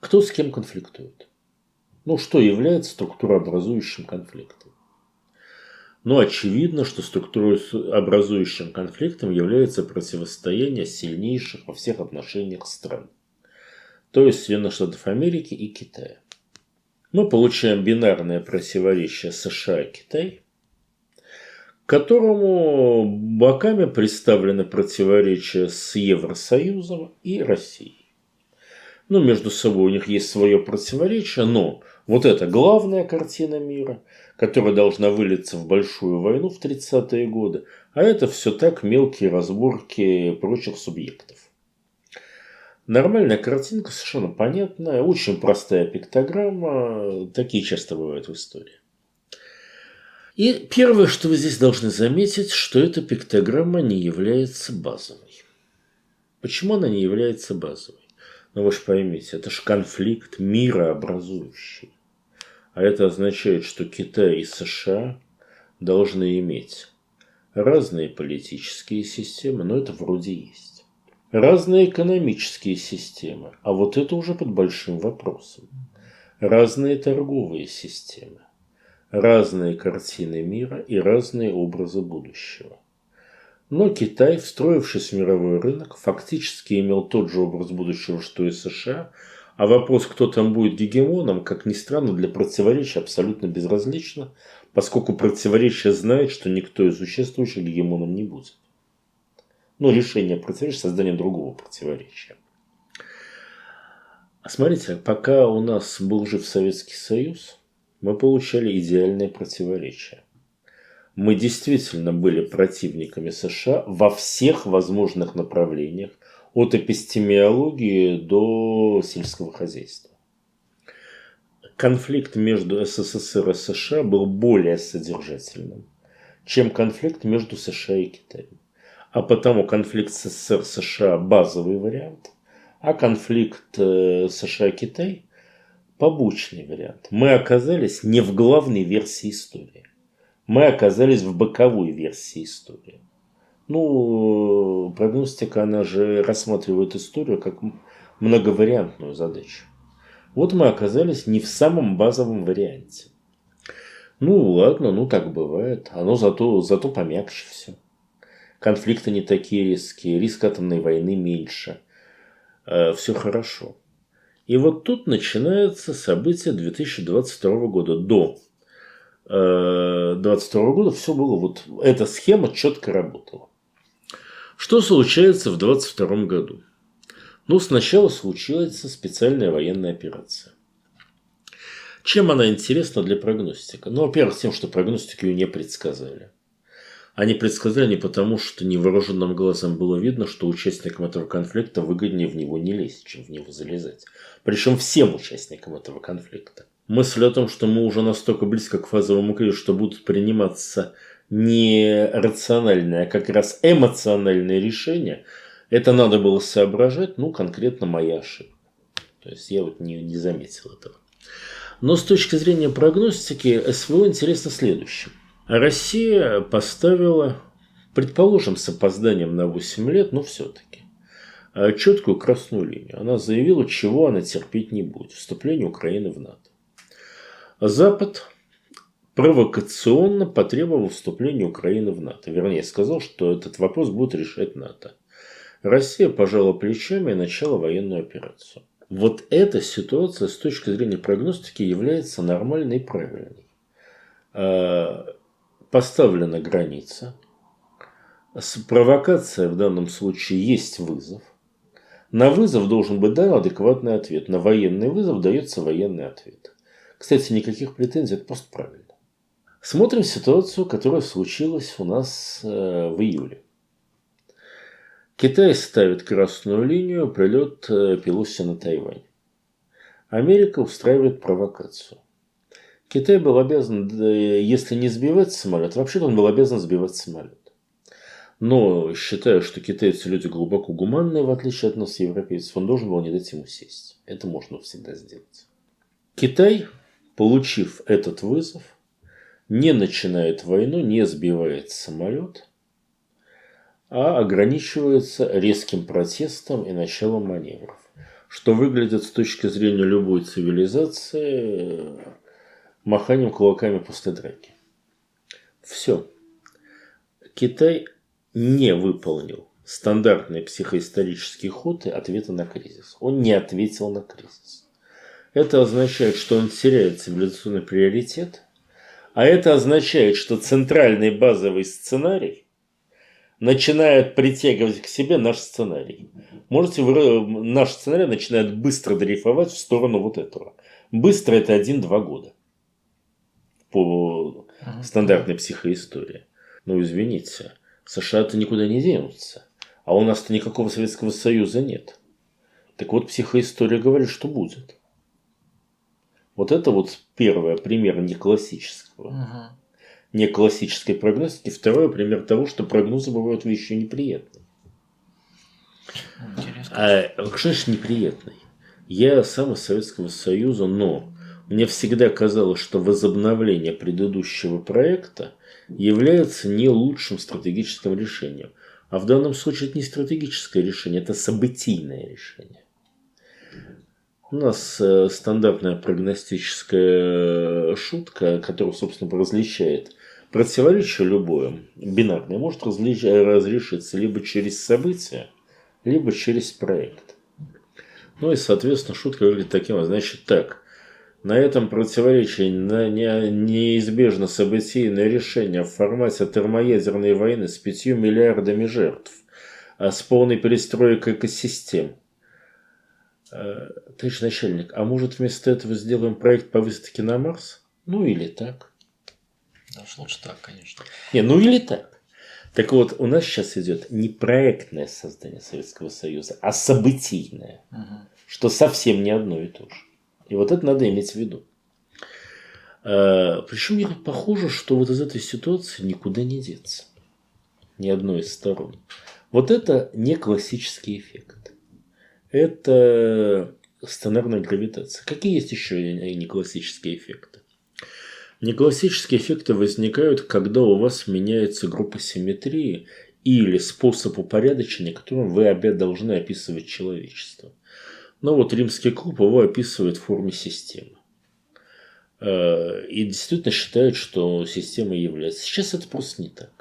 Кто с кем конфликтует? Ну, что является структурообразующим конфликтом? Ну, очевидно, что структурообразующим конфликтом является противостояние сильнейших во всех отношениях стран. То есть Соединенных Штатов Америки и Китая. Мы получаем бинарное противоречие США и Китай – которому боками представлены противоречия с Евросоюзом и Россией. Ну, между собой у них есть свое противоречие, но вот эта главная картина мира, которая должна вылиться в большую войну в 30-е годы, а это все так мелкие разборки прочих субъектов. Нормальная картинка, совершенно понятная, очень простая пиктограмма, такие часто бывают в истории. И первое, что вы здесь должны заметить, что эта пиктограмма не является базовой. Почему она не является базовой? Ну вы же поймите, это же конфликт мирообразующий. А это означает, что Китай и США должны иметь разные политические системы, но это вроде есть. Разные экономические системы, а вот это уже под большим вопросом. Разные торговые системы разные картины мира и разные образы будущего. Но Китай, встроившись в мировой рынок, фактически имел тот же образ будущего, что и США, а вопрос, кто там будет гегемоном, как ни странно, для противоречия абсолютно безразлично, поскольку противоречие знает, что никто из существующих гегемоном не будет. Но решение противоречия – создание другого противоречия. Смотрите, пока у нас был жив Советский Союз, мы получали идеальное противоречие. Мы действительно были противниками США во всех возможных направлениях, от эпистемиологии до сельского хозяйства. Конфликт между СССР и США был более содержательным, чем конфликт между США и Китаем. А потому конфликт СССР-США – базовый вариант, а конфликт э, США-Китай побочный вариант. Мы оказались не в главной версии истории. Мы оказались в боковой версии истории. Ну, прогностика, она же рассматривает историю как многовариантную задачу. Вот мы оказались не в самом базовом варианте. Ну, ладно, ну так бывает. Оно зато, зато помягче все. Конфликты не такие резкие, риск атомной войны меньше. Э, все хорошо. И вот тут начинается событие 2022 года. До 2022 э, года все было, вот эта схема четко работала. Что случается в 2022 году? Ну, сначала случается специальная военная операция. Чем она интересна для прогностика? Ну, во-первых, тем, что прогностики ее не предсказали. Они предсказали не потому, что невооруженным глазом было видно, что участникам этого конфликта выгоднее в него не лезть, чем в него залезать. Причем всем участникам этого конфликта. Мысль о том, что мы уже настолько близко к фазовому кризису, что будут приниматься не рациональные, а как раз эмоциональные решения, это надо было соображать, ну, конкретно моя ошибка. То есть я вот не, не заметил этого. Но с точки зрения прогностики СВО интересно следующее. Россия поставила, предположим, с опозданием на 8 лет, но все-таки, а, четкую красную линию. Она заявила, чего она терпеть не будет. Вступление Украины в НАТО. Запад провокационно потребовал вступления Украины в НАТО. Вернее, сказал, что этот вопрос будет решать НАТО. Россия пожала плечами и начала военную операцию. Вот эта ситуация с точки зрения прогностики является нормальной и правильной. А, поставлена граница. Провокация в данном случае есть вызов. На вызов должен быть дан адекватный ответ. На военный вызов дается военный ответ. Кстати, никаких претензий, это просто правильно. Смотрим ситуацию, которая случилась у нас э, в июле. Китай ставит красную линию прилет э, Пелоси на Тайвань. Америка устраивает провокацию. Китай был обязан, если не сбивать самолет, вообще-то он был обязан сбивать самолет. Но считаю, что китайцы люди глубоко гуманные, в отличие от нас, европейцев, он должен был не дать ему сесть. Это можно всегда сделать. Китай, получив этот вызов, не начинает войну, не сбивает самолет, а ограничивается резким протестом и началом маневров. Что выглядит с точки зрения любой цивилизации маханием кулаками после драки. Все. Китай не выполнил стандартный психоисторический ход и ответа на кризис. Он не ответил на кризис. Это означает, что он теряет цивилизационный приоритет, а это означает, что центральный базовый сценарий начинает притягивать к себе наш сценарий. Можете вы, наш сценарий начинает быстро дрейфовать в сторону вот этого. Быстро это 1-2 года по стандартной психоистории. Ну, извините, США-то никуда не денутся. А у нас-то никакого Советского Союза нет. Так вот, психоистория говорит, что будет. Вот это вот первый пример не классического. Угу. Не классической прогностики. Второй пример того, что прогнозы бывают вещи неприятные. Интересно. А, что ж неприятный? Я сам из Советского Союза, но мне всегда казалось, что возобновление предыдущего проекта является не лучшим стратегическим решением. А в данном случае это не стратегическое решение, это событийное решение. У нас э, стандартная прогностическая шутка, которая, собственно, различает противоречие любое, бинарное, может разрешиться либо через события, либо через проект. Ну и, соответственно, шутка выглядит таким, значит так – на этом противоречии на неизбежно событийное решение в формате термоядерной войны с пятью миллиардами жертв, а с полной перестройкой экосистем. Э, товарищ начальник, а может вместо этого сделаем проект по выставке на Марс? Ну или так. Да уж лучше так, конечно. Не, ну или так. Так вот, у нас сейчас идет не проектное создание Советского Союза, а событийное, угу. что совсем не одно и то же. И вот это надо иметь в виду. А, Причем мне похоже, что вот из этой ситуации никуда не деться. Ни одной из сторон. Вот это не классический эффект. Это сценарная гравитация. Какие есть еще не классические эффекты? Неклассические эффекты возникают, когда у вас меняется группа симметрии или способ упорядочения, которым вы должны описывать человечество. Но вот римский клуб его описывает в форме системы. Э, и действительно считают, что система является. Сейчас это просто не так.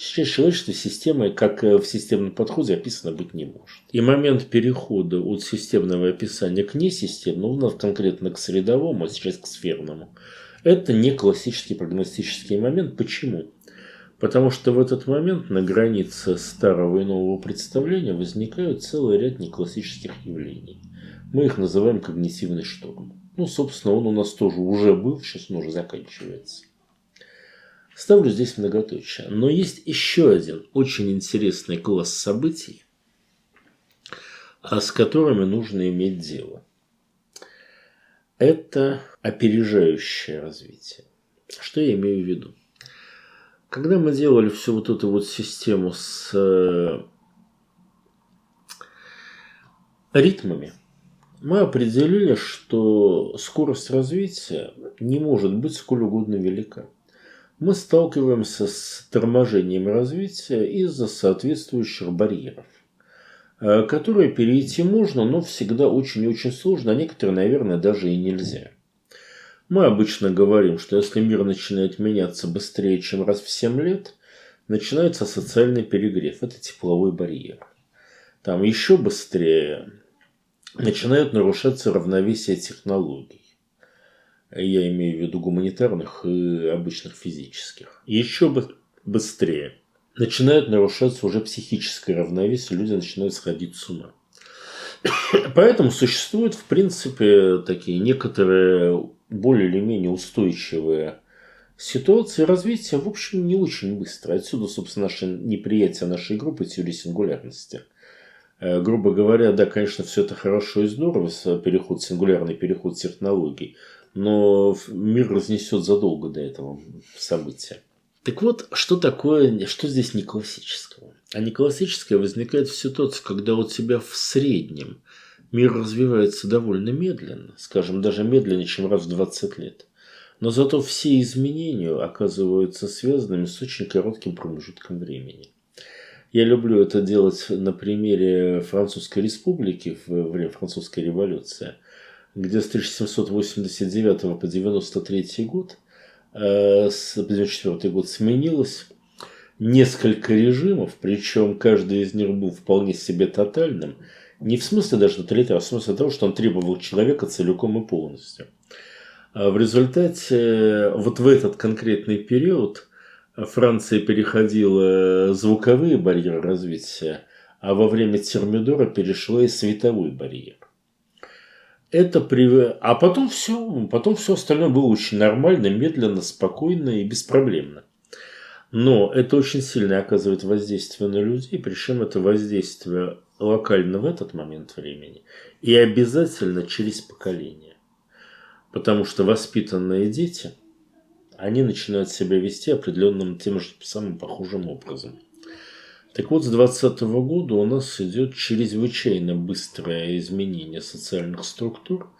Человечество системой, как в системном подходе, описано быть не может. И момент перехода от системного описания к несистемному, ну, конкретно к средовому, а сейчас к сферному, это не классический прогностический момент. Почему? Потому что в этот момент на границе старого и нового представления возникают целый ряд неклассических явлений. Мы их называем когнитивный шторм. Ну, собственно, он у нас тоже уже был, сейчас он уже заканчивается. Ставлю здесь многоточие. Но есть еще один очень интересный класс событий, а с которыми нужно иметь дело. Это опережающее развитие. Что я имею в виду? Когда мы делали всю вот эту вот систему с э, ритмами, мы определили, что скорость развития не может быть сколь угодно велика. Мы сталкиваемся с торможением развития из-за соответствующих барьеров, э, которые перейти можно, но всегда очень-очень сложно, а некоторые, наверное, даже и нельзя. Мы обычно говорим, что если мир начинает меняться быстрее, чем раз в 7 лет, начинается социальный перегрев. Это тепловой барьер. Там еще быстрее начинают нарушаться равновесие технологий. Я имею в виду гуманитарных и обычных физических. Еще бы быстрее. Начинает нарушаться уже психическое равновесие, люди начинают сходить с ума. Поэтому существуют, в принципе, такие некоторые более или менее устойчивые ситуации развития, в общем, не очень быстро. Отсюда, собственно, наше неприятие нашей группы теории сингулярности. Э, грубо говоря, да, конечно, все это хорошо и здорово, переход, сингулярный переход технологий, но мир разнесет задолго до этого события. Так вот, что такое, что здесь не классического? А не классическое возникает в ситуации, когда у тебя в среднем мир развивается довольно медленно, скажем, даже медленнее, чем раз в 20 лет. Но зато все изменения оказываются связанными с очень коротким промежутком времени. Я люблю это делать на примере Французской республики в время Французской революции, где с 1789 по 93 год – Э, с 1994 год сменилось несколько режимов, причем каждый из них был вполне себе тотальным. Не в смысле даже тоталитарным, а в смысле того, что он требовал человека целиком и полностью. А в результате, вот в этот конкретный период Франция переходила звуковые барьеры развития, а во время Термидора перешла и световой барьер это при... А потом все, потом все остальное было очень нормально, медленно, спокойно и беспроблемно. Но это очень сильно оказывает воздействие на людей, причем это воздействие локально в этот момент времени и обязательно через поколение. Потому что воспитанные дети, они начинают себя вести определенным тем же самым похожим образом. Так вот, с 2020 года у нас идет чрезвычайно быстрое изменение социальных структур.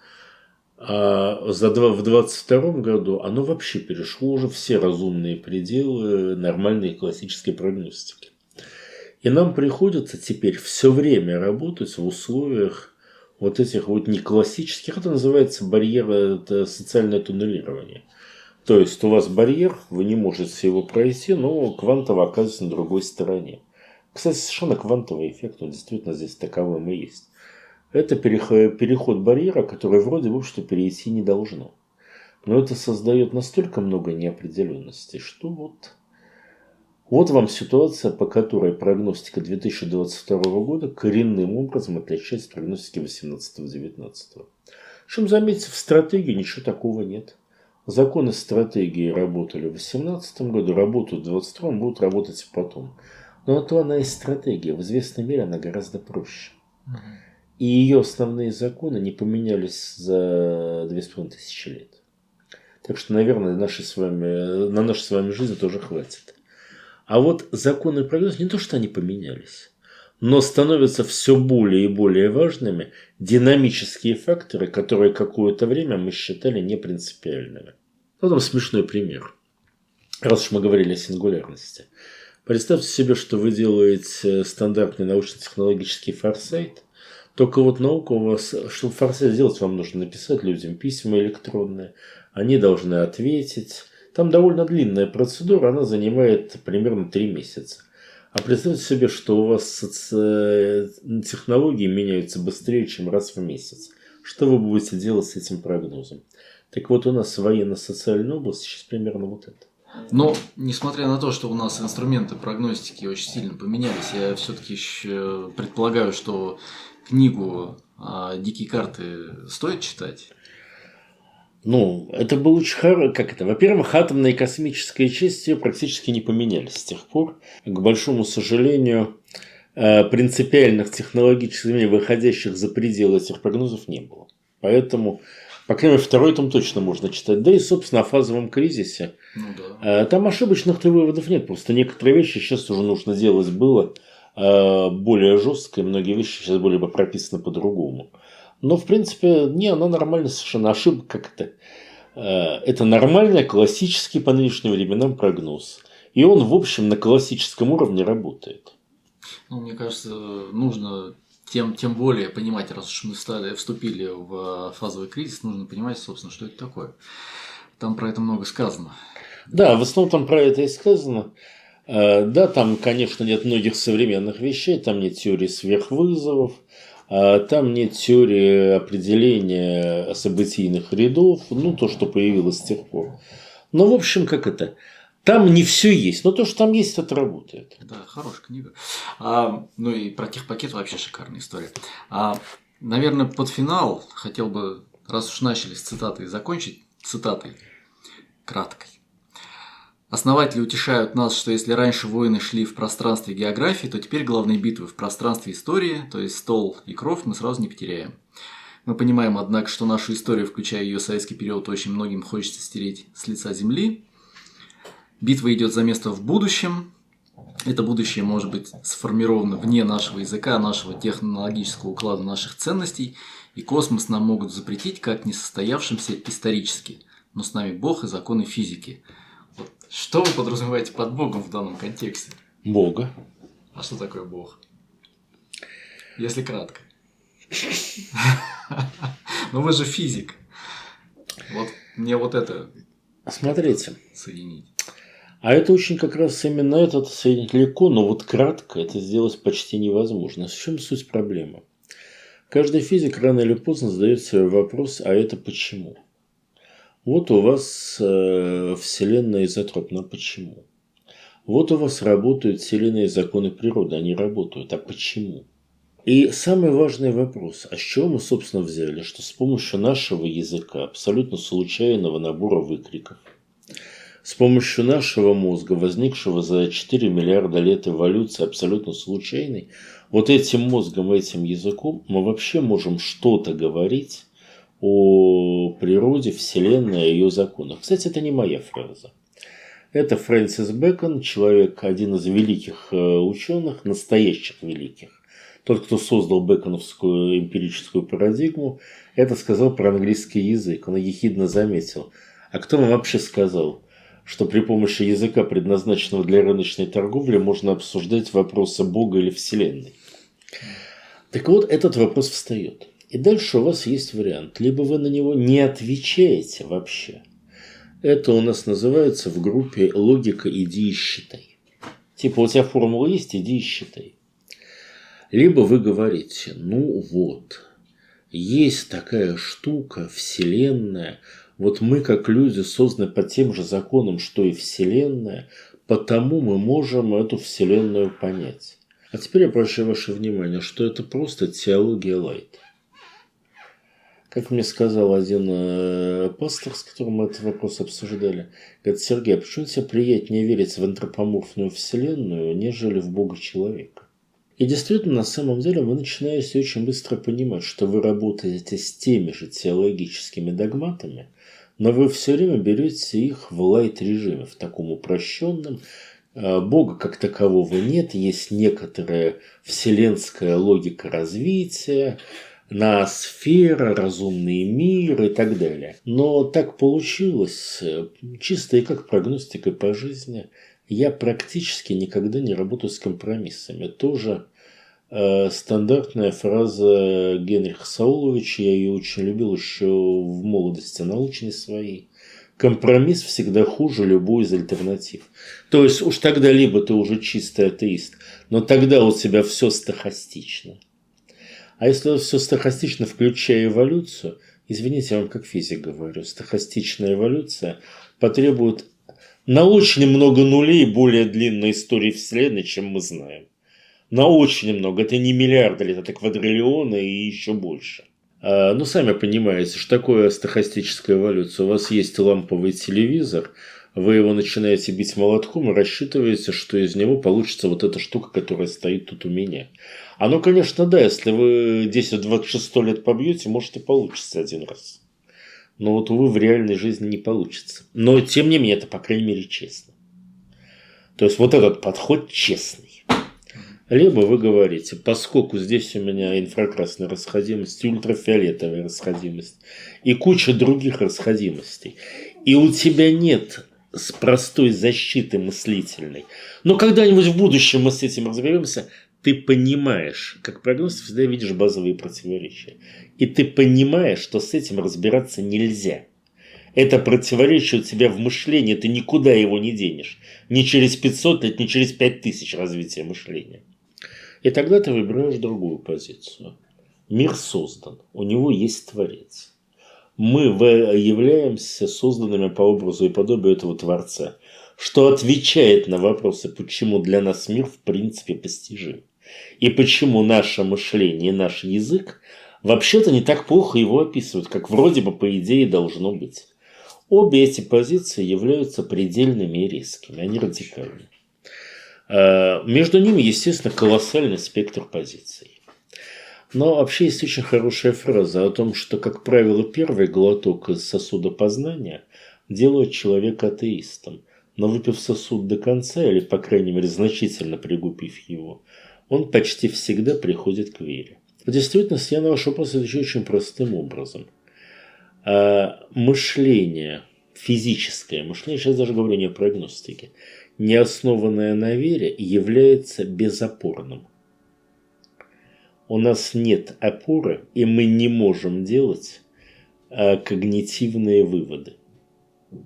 А за два, в 2022 году оно вообще перешло уже все разумные пределы нормальной классической прогностики. И нам приходится теперь все время работать в условиях вот этих вот не классических, это называется барьер, это социальное туннелирование. То есть у вас барьер, вы не можете его пройти, но квантово оказывается на другой стороне. Кстати, совершенно квантовый эффект, он действительно здесь таковым и есть. Это переход барьера, который вроде бы что перейти не должно. Но это создает настолько много неопределенности, что вот... Вот вам ситуация, по которой прогностика 2022 года коренным образом отличается от прогностики 18-19. Причем, заметьте, в стратегии ничего такого нет. Законы стратегии работали в 2018 году, работают в 2022, будут работать и потом. Но то она и стратегия. В известной мере она гораздо проще. И ее основные законы не поменялись за две с половиной тысячи лет. Так что, наверное, нашей с вами, на нашу с вами жизнь тоже хватит. А вот законы прогноз не то, что они поменялись, но становятся все более и более важными динамические факторы, которые какое-то время мы считали непринципиальными. Вот вам смешной пример. Раз уж мы говорили о сингулярности. Представьте себе, что вы делаете стандартный научно-технологический форсайт, только вот наука у вас, чтобы форсайт сделать, вам нужно написать людям письма электронные, они должны ответить. Там довольно длинная процедура, она занимает примерно 3 месяца. А представьте себе, что у вас технологии меняются быстрее, чем раз в месяц. Что вы будете делать с этим прогнозом? Так вот, у нас военно-социальная область сейчас примерно вот это. Но, несмотря на то, что у нас инструменты прогностики очень сильно поменялись, я все-таки предполагаю, что книгу а, «Дикие карты» стоит читать. Ну, это был очень хорошо. Как это? Во-первых, атомная и космическая часть ее практически не поменялись с тех пор. К большому сожалению, э, принципиальных технологических выходящих за пределы этих прогнозов не было. Поэтому по крайней мере, второй том точно можно читать. Да и, собственно, о фазовом кризисе. Ну, да. Э, там ошибочных-то выводов нет. Просто некоторые вещи сейчас уже нужно делать было э, более жестко, и многие вещи сейчас были бы прописаны по-другому. Но, в принципе, не, она нормально совершенно. Ошибка как то э, Это нормальный, классический по нынешним временам прогноз. И он, в общем, на классическом уровне работает. Ну, мне кажется, нужно тем, тем более понимать, раз уж мы стали, вступили в фазовый кризис, нужно понимать, собственно, что это такое. Там про это много сказано. Да, в основном там про это и сказано. Э, да, там, конечно, нет многих современных вещей, там нет теории сверхвызовов, А там нет теории определения событийных рядов, ну, то, что появилось с тех пор. Но, в общем, как это? Там не все есть, но то, что там есть, это работает. Да, хорошая книга. А, ну и про техпакет вообще шикарная история. А, наверное, под финал хотел бы, раз уж начали с цитаты, закончить цитатой краткой. Основатели утешают нас, что если раньше войны шли в пространстве географии, то теперь главные битвы в пространстве истории, то есть стол и кровь, мы сразу не потеряем. Мы понимаем, однако, что нашу историю, включая ее советский период, очень многим хочется стереть с лица земли. Битва идет за место в будущем. Это будущее может быть сформировано вне нашего языка, нашего технологического уклада, наших ценностей, и космос нам могут запретить как несостоявшимся исторически, но с нами Бог и законы физики – что вы подразумеваете под Богом в данном контексте? Бога. А что такое Бог? Если кратко. Ну вы же физик. Вот мне вот это Смотрите. соединить. А это очень как раз именно это соединить легко, но вот кратко это сделать почти невозможно. В чем суть проблемы? Каждый физик рано или поздно задает себе вопрос, а это почему? Вот у вас э, Вселенная изотропна. Почему? Вот у вас работают вселенные законы природы. Они работают. А почему? И самый важный вопрос, а с чего мы, собственно, взяли, что с помощью нашего языка, абсолютно случайного набора выкриков, с помощью нашего мозга, возникшего за 4 миллиарда лет эволюции, абсолютно случайной, вот этим мозгом, этим языком мы вообще можем что-то говорить о природе, Вселенной, о ее законах. Кстати, это не моя фраза. Это Фрэнсис Бэкон, человек, один из великих э, ученых, настоящих великих. Тот, кто создал бэконовскую эмпирическую парадигму, это сказал про английский язык. Он ехидно заметил. А кто вам вообще сказал, что при помощи языка, предназначенного для рыночной торговли, можно обсуждать вопросы Бога или Вселенной? Так вот, этот вопрос встает. И дальше у вас есть вариант. Либо вы на него не отвечаете вообще. Это у нас называется в группе логика «иди и считай». Типа у тебя формула есть, иди и считай. Либо вы говорите, ну вот, есть такая штука, Вселенная, вот мы как люди созданы по тем же законам, что и Вселенная, потому мы можем эту Вселенную понять. А теперь я прошу ваше внимание, что это просто теология лайт. Как мне сказал один э, пастор, с которым мы этот вопрос обсуждали, говорит, Сергей, а почему тебе приятнее верить в антропоморфную вселенную, нежели в Бога человека? И действительно, на самом деле, вы начинаете очень быстро понимать, что вы работаете с теми же теологическими догматами, но вы все время берете их в лайт-режиме, в таком упрощенном, э, Бога как такового нет, есть некоторая вселенская логика развития, ноосфера, разумный мир и так далее. Но так получилось, чисто и как прогностика по жизни, я практически никогда не работаю с компромиссами. Тоже э, стандартная фраза Генриха Сауловича, я ее очень любил еще в молодости научной своей. Компромисс всегда хуже любой из альтернатив. То есть уж тогда либо ты уже чистый атеист, но тогда у тебя все стахастично – а если все стахастично, включая эволюцию, извините, я вам как физик говорю, стахастичная эволюция потребует на очень много нулей более длинной истории Вселенной, чем мы знаем. На очень много. Это не миллиарды лет, это квадриллионы и еще больше. А, ну, сами понимаете, что такое стахастическая эволюция. У вас есть ламповый телевизор, вы его начинаете бить молотком и рассчитываете, что из него получится вот эта штука, которая стоит тут у меня. Оно, конечно, да, если вы 10-26 лет побьете, может и получится один раз. Но вот, увы, в реальной жизни не получится. Но, тем не менее, это, по крайней мере, честно. То есть, вот этот подход честный. Либо вы говорите, поскольку здесь у меня инфракрасная расходимость, ультрафиолетовая расходимость и куча других расходимостей, и у тебя нет с простой защиты мыслительной. Но когда-нибудь в будущем мы с этим разберемся ты понимаешь, как прогноз всегда видишь базовые противоречия. И ты понимаешь, что с этим разбираться нельзя. Это противоречие у тебя в мышлении, ты никуда его не денешь. Ни через 500 лет, ни через 5000 развития мышления. И тогда ты выбираешь другую позицию. Мир создан, у него есть Творец. Мы являемся созданными по образу и подобию этого Творца, что отвечает на вопросы, почему для нас мир в принципе постижим. И почему наше мышление наш язык вообще-то не так плохо его описывают, как вроде бы по идее должно быть. Обе эти позиции являются предельными и резкими, они радикальны. А, между ними, естественно, колоссальный спектр позиций. Но вообще есть очень хорошая фраза о том, что, как правило, первый глоток из сосуда познания делает человека атеистом. Но выпив сосуд до конца, или, по крайней мере, значительно пригубив его, он почти всегда приходит к вере. В действительности я на ваш вопрос отвечу очень простым образом. А мышление, физическое мышление, сейчас даже говорю не о прогностике, не основанное на вере, является безопорным. У нас нет опоры, и мы не можем делать а, когнитивные выводы.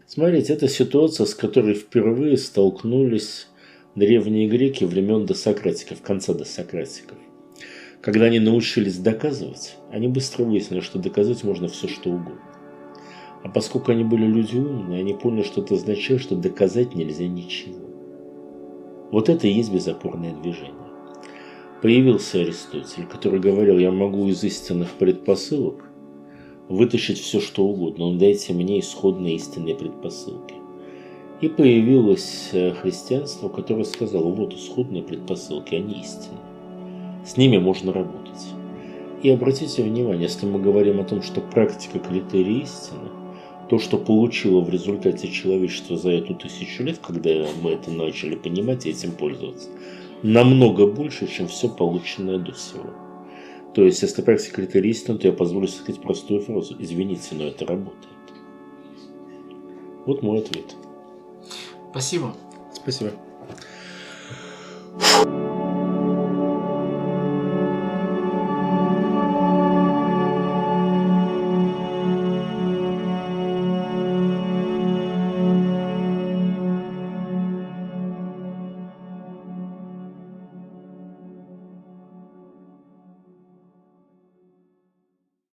Смотрите, это ситуация, с которой впервые столкнулись древние греки времен досократиков, конца досократиков. Когда они научились доказывать, они быстро выяснили, что доказать можно все, что угодно. А поскольку они были люди умные, они поняли, что это означает, что доказать нельзя ничего. Вот это и есть безопорное движение. Появился Аристотель, который говорил, я могу из истинных предпосылок вытащить все, что угодно, но дайте мне исходные истинные предпосылки. И появилось э, христианство, которое сказало, вот исходные предпосылки, они истинные. С ними можно работать. И обратите внимание, если мы говорим о том, что практика критерий истины, то, что получило в результате человечество за эту тысячу лет, когда мы это начали понимать и этим пользоваться, намного больше, чем все полученное до сего. То есть, если практика критерий истины, то я позволю сказать простую фразу. Извините, но это работает. Вот мой ответ. Спасибо. Спасибо.